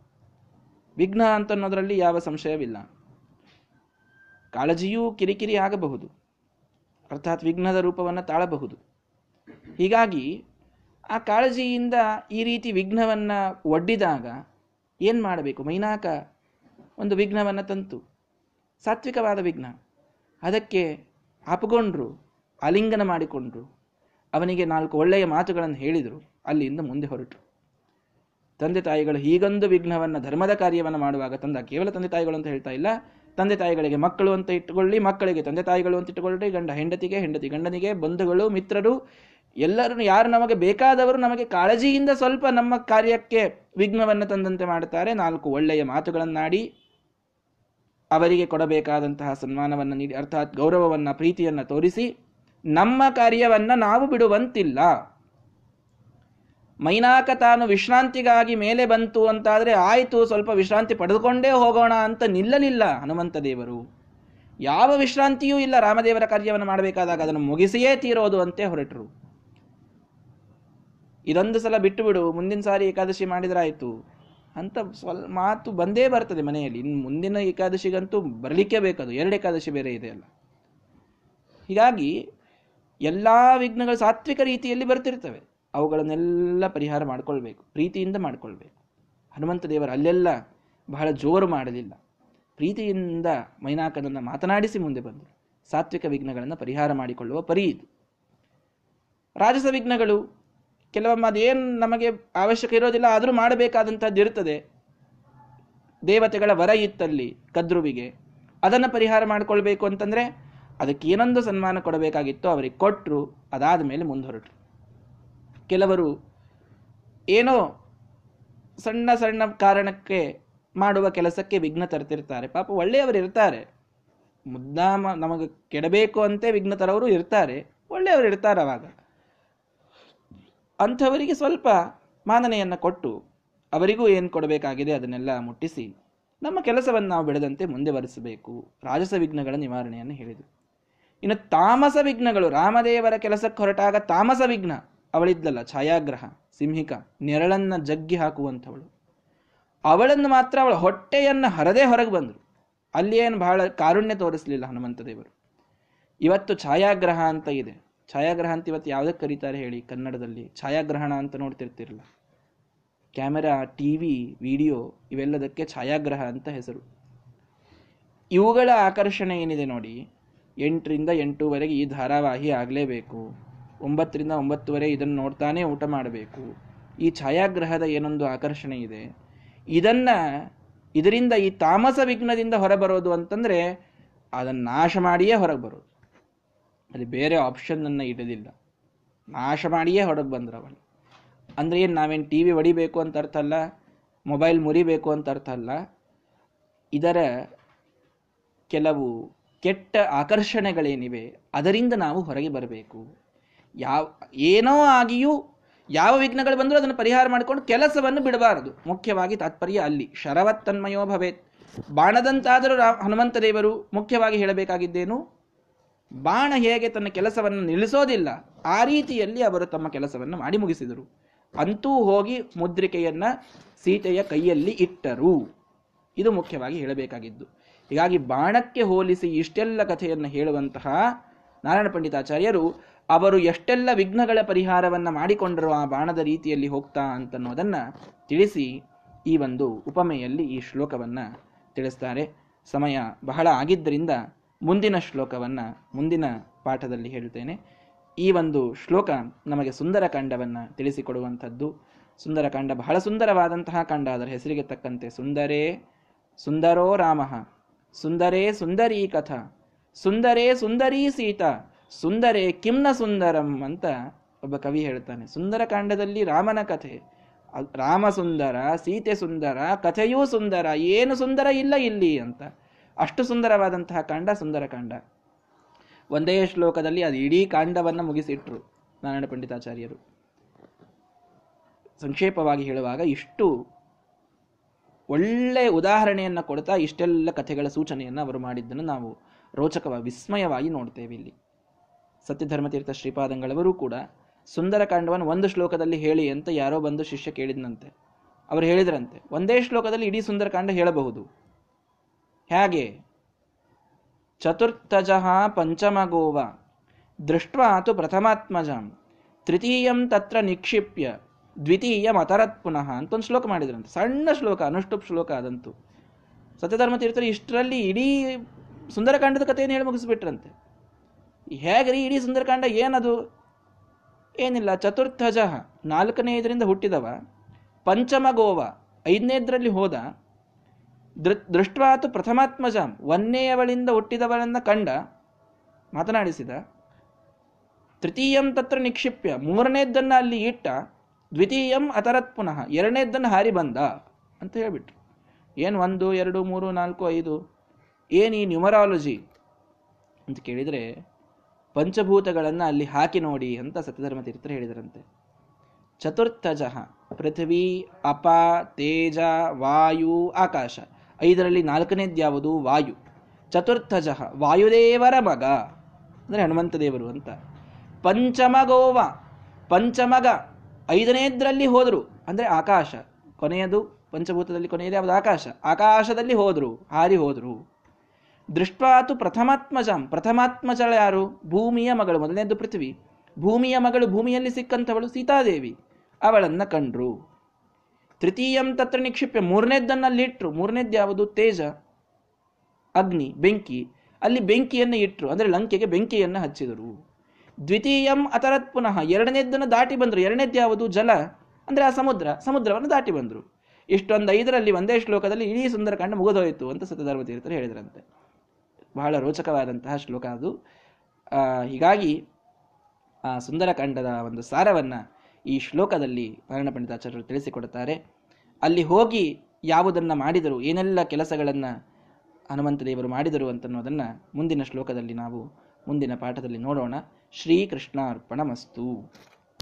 [SPEAKER 1] ವಿಘ್ನ ಅಂತನ್ನೋದರಲ್ಲಿ ಯಾವ ಸಂಶಯವಿಲ್ಲ. ಕಾಳಜಿಯೂ ಕಿರಿಕಿರಿ ಆಗಬಹುದು. ಅರ್ಥಾತ್ ವಿಘ್ನದ ರೂಪವನ್ನು ತಾಳಬಹುದು. ಹೀಗಾಗಿ ಆ ಕಾಳಜಿಯಿಂದ ಈ ರೀತಿ ವಿಘ್ನವನ್ನು ಒಡ್ಡಿದಾಗ ಏನು ಮಾಡಬೇಕು? ಮೈನಾಕ ಒಂದು ವಿಘ್ನವನ್ನು ತಂತು. ಸಾತ್ವಿಕವಾದ ವಿಘ್ನ. ಅದಕ್ಕೆ ಆಪಗೊಂಡ್ರು ಆಲಿಂಗನ ಮಾಡಿಕೊಂಡ್ರು. ಅವನಿಗೆ ನಾಲ್ಕು ಒಳ್ಳೆಯ ಮಾತುಗಳನ್ನು ಹೇಳಿದರು. ಅಲ್ಲಿಂದ ಮುಂದೆ ಹೊರಟರು ತಂದೆ ತಾಯಿಗಳು ಹೀಗೊಂದು ವಿಘ್ನವನ್ನು, ಧರ್ಮದ ಕಾರ್ಯವನ್ನು ಮಾಡುವಾಗ ತಂದ, ಕೇವಲ ತಂದೆ ತಾಯಿಗಳು ಅಂತ ಹೇಳ್ತಾ ಇಲ್ಲ. ತಂದೆ ತಾಯಿಗಳಿಗೆ ಮಕ್ಕಳು ಅಂತ ಇಟ್ಟುಕೊಳ್ಳಿ, ಮಕ್ಕಳಿಗೆ ತಂದೆ ತಾಯಿಗಳು ಅಂತ ಇಟ್ಟುಕೊಳ್ಳಿ, ಗಂಡ ಹೆಂಡತಿಗೆ, ಹೆಂಡತಿ ಗಂಡನಿಗೆ, ಬಂಧುಗಳು, ಮಿತ್ರರು ಎಲ್ಲರೂ ಯಾರು ನಮಗೆ ಬೇಕಾದವರು ನಮಗೆ ಕಾಳಜಿಯಿಂದ ಸ್ವಲ್ಪ ನಮ್ಮ ಕಾರ್ಯಕ್ಕೆ ವಿಘ್ನವನ್ನು ತಂದಂತೆ ಮಾಡುತ್ತಾರೆ. ನಾಲ್ಕು ಒಳ್ಳೆಯ ಮಾತುಗಳನ್ನಾಡಿ, ಅವರಿಗೆ ಕೊಡಬೇಕಾದಂತಹ ಸನ್ಮಾನವನ್ನು ನೀಡಿ, ಅರ್ಥಾತ್ ಗೌರವವನ್ನು, ಪ್ರೀತಿಯನ್ನು ತೋರಿಸಿ ನಮ್ಮ ಕಾರ್ಯವನ್ನು ನಾವು ಬಿಡುವಂತಿಲ್ಲ. ಮೈನಾಕ ತಾನು ವಿಶ್ರಾಂತಿಗಾಗಿ ಮೇಲೆ ಬಂತು ಅಂತಾದರೆ ಆಯಿತು, ಸ್ವಲ್ಪ ವಿಶ್ರಾಂತಿ ಪಡೆದುಕೊಂಡೇ ಹೋಗೋಣ ಅಂತ ನಿಲ್ಲಲಿಲ್ಲ ಹನುಮಂತ ದೇವರು. ಯಾವ ವಿಶ್ರಾಂತಿಯೂ ಇಲ್ಲ, ರಾಮದೇವರ ಕಾರ್ಯವನ್ನು ಮಾಡಬೇಕಾದಾಗ ಅದನ್ನು ಮುಗಿಸಿಯೇ ತೀರೋದು ಅಂತೆ ಹೊರಟರು. ಇದೊಂದು ಸಲ ಬಿಟ್ಟು ಬಿಡು ಮುಂದಿನ ಸಾರಿ ಏಕಾದಶಿ ಮಾಡಿದ್ರಾಯ್ತು ಅಂತ ಸ್ವಲ್ಪ ಮಾತು ಬಂದೇ ಬರ್ತದೆ ಮನೆಯಲ್ಲಿ. ಇನ್ನು ಮುಂದಿನ ಏಕಾದಶಿಗಂತೂ ಬರಲಿಕ್ಕೆ ಬೇಕದು ಎರಡು ಏಕಾದಶಿ ಬೇರೆ ಇದೆ ಅಲ್ಲ. ಹೀಗಾಗಿ ಎಲ್ಲ ವಿಘ್ನಗಳು ಸಾತ್ವಿಕ ರೀತಿಯಲ್ಲಿ ಬರ್ತಿರ್ತವೆ. ಅವುಗಳನ್ನೆಲ್ಲ ಪರಿಹಾರ ಮಾಡಿಕೊಳ್ಬೇಕು, ಪ್ರೀತಿಯಿಂದ ಮಾಡಿಕೊಳ್ಬೇಕು. ಹನುಮಂತ ದೇವರು ಅಲ್ಲೆಲ್ಲ ಬಹಳ ಜೋರು ಮಾಡಲಿಲ್ಲ. ಪ್ರೀತಿಯಿಂದ ಮೈನಾಕನನ್ನು ಮಾತನಾಡಿಸಿ ಮುಂದೆ ಬಂದರು. ಸಾತ್ವಿಕ ವಿಘ್ನಗಳನ್ನು ಪರಿಹಾರ ಮಾಡಿಕೊಳ್ಳುವ ಪರಿ ಇದು. ರಾಜಸ ವಿಘ್ನಗಳು, ಕೆಲವೊಮ್ಮೆ ಅದೇನು ನಮಗೆ ಅವಶ್ಯಕ ಇರೋದಿಲ್ಲ, ಆದರೂ ಮಾಡಬೇಕಾದಂಥದ್ದು ಇರ್ತದೆ. ದೇವತೆಗಳ ವರ ಇತ್ತಲ್ಲಿ, ಕದ್ರುವಿಗೆ, ಅದನ್ನು ಪರಿಹಾರ ಮಾಡಿಕೊಳ್ಬೇಕು ಅಂತಂದ್ರೆ ಅದಕ್ಕೆ ಏನೊಂದು ಸನ್ಮಾನ ಕೊಡಬೇಕಾಗಿತ್ತೋ ಅವರಿಗೆ ಕೊಟ್ಟರು ಅದಾದ ಮೇಲೆ ಮುಂದುವರಟರು ಕೆಲವರು ಏನೋ ಸಣ್ಣ ಸಣ್ಣ ಕಾರಣಕ್ಕೆ ಮಾಡುವ ಕೆಲಸಕ್ಕೆ ವಿಘ್ನ ತರ್ತಿರ್ತಾರೆ. ಪಾಪ ಒಳ್ಳೆಯವರು ಇರ್ತಾರೆ. ಮುದ್ದಾಮ ನಮಗೆ ಕೆಡಬೇಕು ಅಂತೆ ವಿಘ್ನ ತರವರು ಇರ್ತಾರೆ. ಒಳ್ಳೆಯವರು ಇರ್ತಾರೆ ಅವಾಗ. ಅಂಥವರಿಗೆ ಸ್ವಲ್ಪ ಮಾನನೆಯನ್ನು ಕೊಟ್ಟು ಅವರಿಗೂ ಏನು ಕೊಡಬೇಕಾಗಿದೆ ಅದನ್ನೆಲ್ಲ ಮುಟ್ಟಿಸಿ ನಮ್ಮ ಕೆಲಸವನ್ನು ನಾವು ಬೆಳೆದಂತೆ ಮುಂದೆ ಬರೆಸಬೇಕು ರಾಜಸ ವಿಘ್ನಗಳ ನಿವಾರಣೆಯನ್ನು ಹೇಳಿದರು. ಇನ್ನು ತಾಮಸ ವಿಘ್ನಗಳು, ರಾಮದೇವರ ಕೆಲಸಕ್ಕೆ ಹೊರಟಾಗ ತಾಮಸ ವಿಘ್ನ ಅವಳಿದ್ದಲ್ಲ ಛಾಯಾಗ್ರಹ, ಸಿಂಹಿಕ, ನೆರಳನ್ನ ಜಗ್ಗಿ ಹಾಕುವಂಥವಳು. ಅವಳನ್ನು ಮಾತ್ರ ಅವಳ ಹೊಟ್ಟೆಯನ್ನು ಹರದೇ ಹೊರಗೆ ಬಂದರು. ಏನು ಬಹಳ ಕಾರುಣ್ಯ ತೋರಿಸಲಿಲ್ಲ ಹನುಮಂತ ದೇವರು. ಇವತ್ತು ಛಾಯಾಗ್ರಹ ಅಂತ ಇದೆ. ಛಾಯಾಗ್ರಹ ಅಂತ ಇವತ್ತು ಯಾವುದಕ್ಕೆ ಕರೀತಾರೆ ಹೇಳಿ ಕನ್ನಡದಲ್ಲಿ? ಛಾಯಾಗ್ರಹಣ ಅಂತ ನೋಡ್ತಿರ್ತಿರಲ್ಲ. ಕ್ಯಾಮೆರಾ ಟಿ ವಿ ವಿಡಿಯೋ ಇವೆಲ್ಲದಕ್ಕೆ ಛಾಯಾಗ್ರಹ ಅಂತ ಹೆಸರು. ಇವುಗಳ ಆಕರ್ಷಣೆ ಏನಿದೆ ನೋಡಿ ಎಂಟರಿಂದ ಎಂಟೂವರೆಗೆ ಈ ಧಾರಾವಾಹಿ ಆಗಲೇಬೇಕು. ಒಂಬತ್ತರಿಂದ ಒಂಬತ್ತುವರೆ ಇದನ್ನು ನೋಡ್ತಾನೆ ಊಟ ಮಾಡಬೇಕು. ಈ ಛಾಯಾಗ್ರಹದ ಏನೊಂದು ಆಕರ್ಷಣೆ ಇದೆ. ಇದನ್ನು, ಇದರಿಂದ ಈ ತಾಮಸ ವಿಘ್ನದಿಂದ ಹೊರಬರೋದು ಅಂತಂದರೆ ಅದನ್ನು ನಾಶ ಮಾಡಿಯೇ ಹೊರಗೆ ಬರೋದು. ಅದು ಬೇರೆ ಆಪ್ಷನ್ನನ್ನು ಇಡದಿಲ್ಲ. ನಾಶ ಮಾಡಿಯೇ ಹೊರಗೆ ಬಂದ್ರವನು. ಅಂದರೆ ಏನು, ನಾವೇನು ಟಿ ವಿ ಹೊಡಿಬೇಕು ಅಂತ ಅರ್ಥ ಅಲ್ಲ? ಮೊಬೈಲ್ ಮುರಿಬೇಕು ಅಂತ ಅರ್ಥ ಅಲ್ಲ? ಇದರ ಕೆಲವು ಕೆಟ್ಟ ಆಕರ್ಷಣೆಗಳೇನಿವೆ, ಅದರಿಂದ ನಾವು ಹೊರಗೆ ಬರಬೇಕು. ಯಾವ, ಏನೋ ಆಗಿಯೂ ಯಾವ ವಿಘ್ನಗಳು ಬಂದರೂ ಅದನ್ನು ಪರಿಹಾರ ಮಾಡಿಕೊಂಡು ಕೆಲಸವನ್ನು ಬಿಡಬಾರದು. ಮುಖ್ಯವಾಗಿ ತಾತ್ಪರ್ಯ ಅಲ್ಲಿ. ಶರವತ್ತನ್ಮಯೋ ಭವೇತ್. ಬಾಣದಂತಾದರೂ ಹನುಮಂತ ದೇವರು ಮುಖ್ಯವಾಗಿ ಹೇಳಬೇಕಾಗಿದ್ದೇನು? ಬಾಣ ಹೇಗೆ ತನ್ನ ಕೆಲಸವನ್ನು ನಿಲ್ಲಿಸೋದಿಲ್ಲ, ಆ ರೀತಿಯಲ್ಲಿ ಅವರು ತಮ್ಮ ಕೆಲಸವನ್ನು ಮಾಡಿ ಮುಗಿಸಿದರು. ಅಂತೂ ಹೋಗಿ ಮುದ್ರಿಕೆಯನ್ನ ಸೀತೆಯ ಕೈಯಲ್ಲಿ ಇಟ್ಟರು. ಇದು ಮುಖ್ಯವಾಗಿ ಹೇಳಬೇಕಾಗಿದ್ದು. ಹೀಗಾಗಿ ಬಾಣಕ್ಕೆ ಹೋಲಿಸಿ ಇಷ್ಟೆಲ್ಲ ಕಥೆಯನ್ನು ಹೇಳುವಂತಹ ನಾರಾಯಣ ಪಂಡಿತಾಚಾರ್ಯರು, ಅವರು ಎಷ್ಟೆಲ್ಲ ವಿಘ್ನಗಳ ಪರಿಹಾರವನ್ನು ಮಾಡಿಕೊಂಡರು ಆ ಬಾಣದ ರೀತಿಯಲ್ಲಿ ಹೋಗ್ತಾ ಅಂತನ್ನೋದನ್ನು ತಿಳಿಸಿ ಈ ಒಂದು ಉಪಮೆಯಲ್ಲಿ ಈ ಶ್ಲೋಕವನ್ನು ತಿಳಿಸ್ತಾರೆ. ಸಮಯ ಬಹಳ ಆಗಿದ್ದರಿಂದ ಮುಂದಿನ ಶ್ಲೋಕವನ್ನು ಮುಂದಿನ ಪಾಠದಲ್ಲಿ ಹೇಳ್ತೇನೆ ಈ ಒಂದು ಶ್ಲೋಕ ನಮಗೆ ಸುಂದರಕಾಂಡವನ್ನು ತಿಳಿಸಿಕೊಡುವಂಥದ್ದು. ಸುಂದರಕಾಂಡ ಬಹಳ ಸುಂದರವಾದಂತಹ ಕಾಂಡ ಅದರ ಹೆಸರಿಗೆ ತಕ್ಕಂತೆ ಸುಂದರೇ ಸುಂದರೋ ರಾಮ. ಸುಂದರೇ ಸುಂದರೀ ಕಥ. ಸುಂದರೇ ಸುಂದರೀ ಸೀತಾ. ಸುಂದರೇ ಕಿಮ್ನ ಸುಂದರಂ ಅಂತ ಒಬ್ಬ ಕವಿ ಹೇಳ್ತಾನೆ. ಸುಂದರಕಾಂಡದಲ್ಲಿ ರಾಮನ ಕಥೆ. ರಾಮ ಸುಂದರ, ಸೀತೆ ಸುಂದರ, ಕಥೆಯೂ ಸುಂದರ, ಏನು ಸುಂದರ ಇಲ್ಲ ಇಲ್ಲಿ ಅಂತ. ಅಷ್ಟು ಸುಂದರವಾದಂತಹ ಕಾಂಡ ಸುಂದರಕಾಂಡ ಒಂದೇ ಶ್ಲೋಕದಲ್ಲಿ ಅದು ಇಡೀ ಕಾಂಡವನ್ನು ಮುಗಿಸಿಟ್ರು ನಾರಾಯಣ ಪಂಡಿತಾಚಾರ್ಯರು. ಸಂಕ್ಷೇಪವಾಗಿ ಹೇಳುವಾಗ ಇಷ್ಟು ಒಳ್ಳೆ ಉದಾಹರಣೆಯನ್ನು ಕೊಡ್ತಾ ಇಷ್ಟೆಲ್ಲ ಕಥೆಗಳ ಸೂಚನೆಯನ್ನು ಅವರು ಮಾಡಿದ್ದನ್ನು ನಾವು ರೋಚಕವಾಗಿ, ವಿಸ್ಮಯವಾಗಿ ನೋಡ್ತೇವೆ ಇಲ್ಲಿ. ಸತ್ಯಧರ್ಮತೀರ್ಥ ಶ್ರೀಪಾದಂಗಳವರು ಕೂಡ ಸುಂದರಕಾಂಡವನ್ನು ಒಂದು ಶ್ಲೋಕದಲ್ಲಿ ಹೇಳಿ ಅಂತ ಯಾರೋ ಬಂದು ಶಿಷ್ಯ ಕೇಳಿದ್ನಂತೆ. ಅವರು ಹೇಳಿದ್ರಂತೆ, ಒಂದೇ ಶ್ಲೋಕದಲ್ಲಿ ಇಡೀ ಸುಂದರಕಾಂಡ ಹೇಳಬಹುದು. ಹೇಗೆ? ಚತುರ್ಥಜಃ ಪಂಚಮಗೋವ ಅಥವಾ ಪ್ರಥಮಾತ್ಮಜಂ, ತೃತೀಯಂ ತತ್ರ ನಿಕ್ಷಿಪ್ಯ ದ್ವಿತೀಯ ಮತರತ್ ಪುನಃ ಅಂತ ಒಂದು ಶ್ಲೋಕ ಮಾಡಿದ್ರಂತೆ. ಸಣ್ಣ ಶ್ಲೋಕ, ಅನುಷ್ಠುಪ್ ಶ್ಲೋಕ ಅದಂತೂ. ಸತ್ಯಧರ್ಮ ತೀರ್ಥರು ಇಷ್ಟರಲ್ಲಿ ಇಡೀ ಸುಂದರಕಾಂಡದ ಕಥೆಯನ್ನು ಹೇಳಿ ಮುಗಿಸ್ಬಿಟ್ರಂತೆ. ಹೇಗ್ರಿ ಇಡೀ ಸುಂದರಕಾಂಡ ಏನದು? ಏನಿಲ್ಲ, ಚತುರ್ಥಜ ನಾಲ್ಕನೇ ಇದರಿಂದ ಹುಟ್ಟಿದವ. ಪಂಚಮ ಗೋವ ಐದನೇದರಲ್ಲಿ ಹೋದ. ದೃ, ದೃಷ್ಟವಾತು ಪ್ರಥಮಾತ್ಮಜ ಒಂದನೆಯವಳಿಂದ ಹುಟ್ಟಿದವಳನ್ನು ಕಂಡ. ಮಾತನಾಡಿಸಿದ. ತೃತೀಯಂ ತತ್ರ ನಿಕ್ಷಿಪ್ಯ ಮೂರನೇದ್ದನ್ನು ಅಲ್ಲಿ ಇಟ್ಟ. ದ್ವಿತೀಯಂ ಅತರತ್ ಪುನಃ ಎರಡನೇದ್ದನ್ನು ಹಾರಿ ಬಂದ ಅಂತ ಹೇಳಿಬಿಟ್ರು. ಏನು ಒಂದು, ಎರಡು, ಮೂರು, ನಾಲ್ಕು, ಐದು? ಏನು ಈ ನ್ಯೂಮರಾಲಜಿ? ಅಂತ ಕೇಳಿದರೆ, ಪಂಚಭೂತಗಳನ್ನು ಅಲ್ಲಿ ಹಾಕಿ ನೋಡಿ ಅಂತ ಸತ್ಯಧರ್ಮ ತೀರ್ಥರು ಹೇಳಿದರಂತೆ. ಚತುರ್ಥಜಃ, ಪೃಥ್ವಿ, ಅಪ, ತೇಜ, ವಾಯು, ಆಕಾಶ. ಐದರಲ್ಲಿ ನಾಲ್ಕನೇದು ಯಾವುದು? ವಾಯು. ಚತುರ್ಥಜಃ, ವಾಯುದೇವರ ಮಗ. ಅಂದರೆ ಹನುಮಂತ ದೇವರು ಅಂತ. ಪಂಚಮಗೋವ. ಪಂಚಮಗ. ಐದನೇದ್ರಲ್ಲಿ ಹೋದರು. ಅಂದರೆ ಆಕಾಶ. ಕೊನೆಯದು ಪಂಚಭೂತದಲ್ಲಿ ಕೊನೆಯದು ಯಾವುದು? ಆಕಾಶ. ಆಕಾಶದಲ್ಲಿ ಹೋದರು. ಹಾರಿ ಹೋದರು. ದೃಷ್ಟಾತು ಪ್ರಥಮಾತ್ಮಜಾಂ. ಪ್ರಥಮಾತ್ಮಜಳ ಯಾರು? ಭೂಮಿಯ ಮಗಳು. ಮೊದಲನೇದು ಪೃಥ್ವಿ. ಭೂಮಿಯ ಮಗಳು ಭೂಮಿಯಲ್ಲಿ ಸಿಕ್ಕಂಥವಳು ಸೀತಾದೇವಿ. ಅವಳನ್ನು ಕಂಡ್ರು. ತೃತೀಯಂ ತತ್ರ ನಿಕ್ಷಿಪ್ಯ. ಮೂರನೇದ್ದನ್ನಲ್ಲಿ ಇಟ್ಟರು ಮೂರನೇದ್ದು ಯಾವುದು? ತೇಜ. ಅಗ್ನಿ. ಬೆಂಕಿ. ಅಲ್ಲಿ ಬೆಂಕಿಯನ್ನು ಇಟ್ಟರು ಅಂದರೆ ಲಂಕೆಗೆ ಬೆಂಕಿಯನ್ನು ಹಚ್ಚಿದರು. ದ್ವಿತೀಯಂ ಅತರತ್ ಪುನಃ ಎರಡನೇದ್ದನ್ನು ದಾಟಿ ಬಂದರು. ಎರಡನೇದ್ದು ಯಾವುದು? ಜಲ. ಅಂದರೆ ಆ ಸಮುದ್ರ. ಸಮುದ್ರವನ್ನು ದಾಟಿ ಬಂದರು. ಇಷ್ಟೊಂದು ಐದರಲ್ಲಿ ಒಂದೇ ಶ್ಲೋಕದಲ್ಲಿ ಇಡೀ ಸುಂದರಕಾಂಡ ಮುಗಿದೋಯಿತು ಅಂತ ಸತ್ಯಧರ್ಮ ತೀರ್ಥರು ಹೇಳಿದ್ರಂತೆ. ಬಹಳ ರೋಚಕವಾದಂತಹ ಶ್ಲೋಕ ಅದು. ಹೀಗಾಗಿ ಆ ಸುಂದರಕಾಂಡದ ಒಂದು ಸಾರವನ್ನು ಈ ಶ್ಲೋಕದಲ್ಲಿ ನಾರಾಯಣ ಪಂಡಿತಾಚಾರ್ಯರು ತಿಳಿಸಿಕೊಡುತ್ತಾರೆ. ಅಲ್ಲಿ ಹೋಗಿ ಯಾವುದನ್ನು ಮಾಡಿದರು, ಏನೆಲ್ಲ ಕೆಲಸಗಳನ್ನು ಹನುಮಂತ ದೇವರು ಮಾಡಿದರು ಅಂತನ್ನೋದನ್ನು ಮುಂದಿನ ಶ್ಲೋಕದಲ್ಲಿ ನಾವು ಮುಂದಿನ ಪಾಠದಲ್ಲಿ ನೋಡೋಣ. ಶ್ರೀಕೃಷ್ಣ ಮಸ್ತು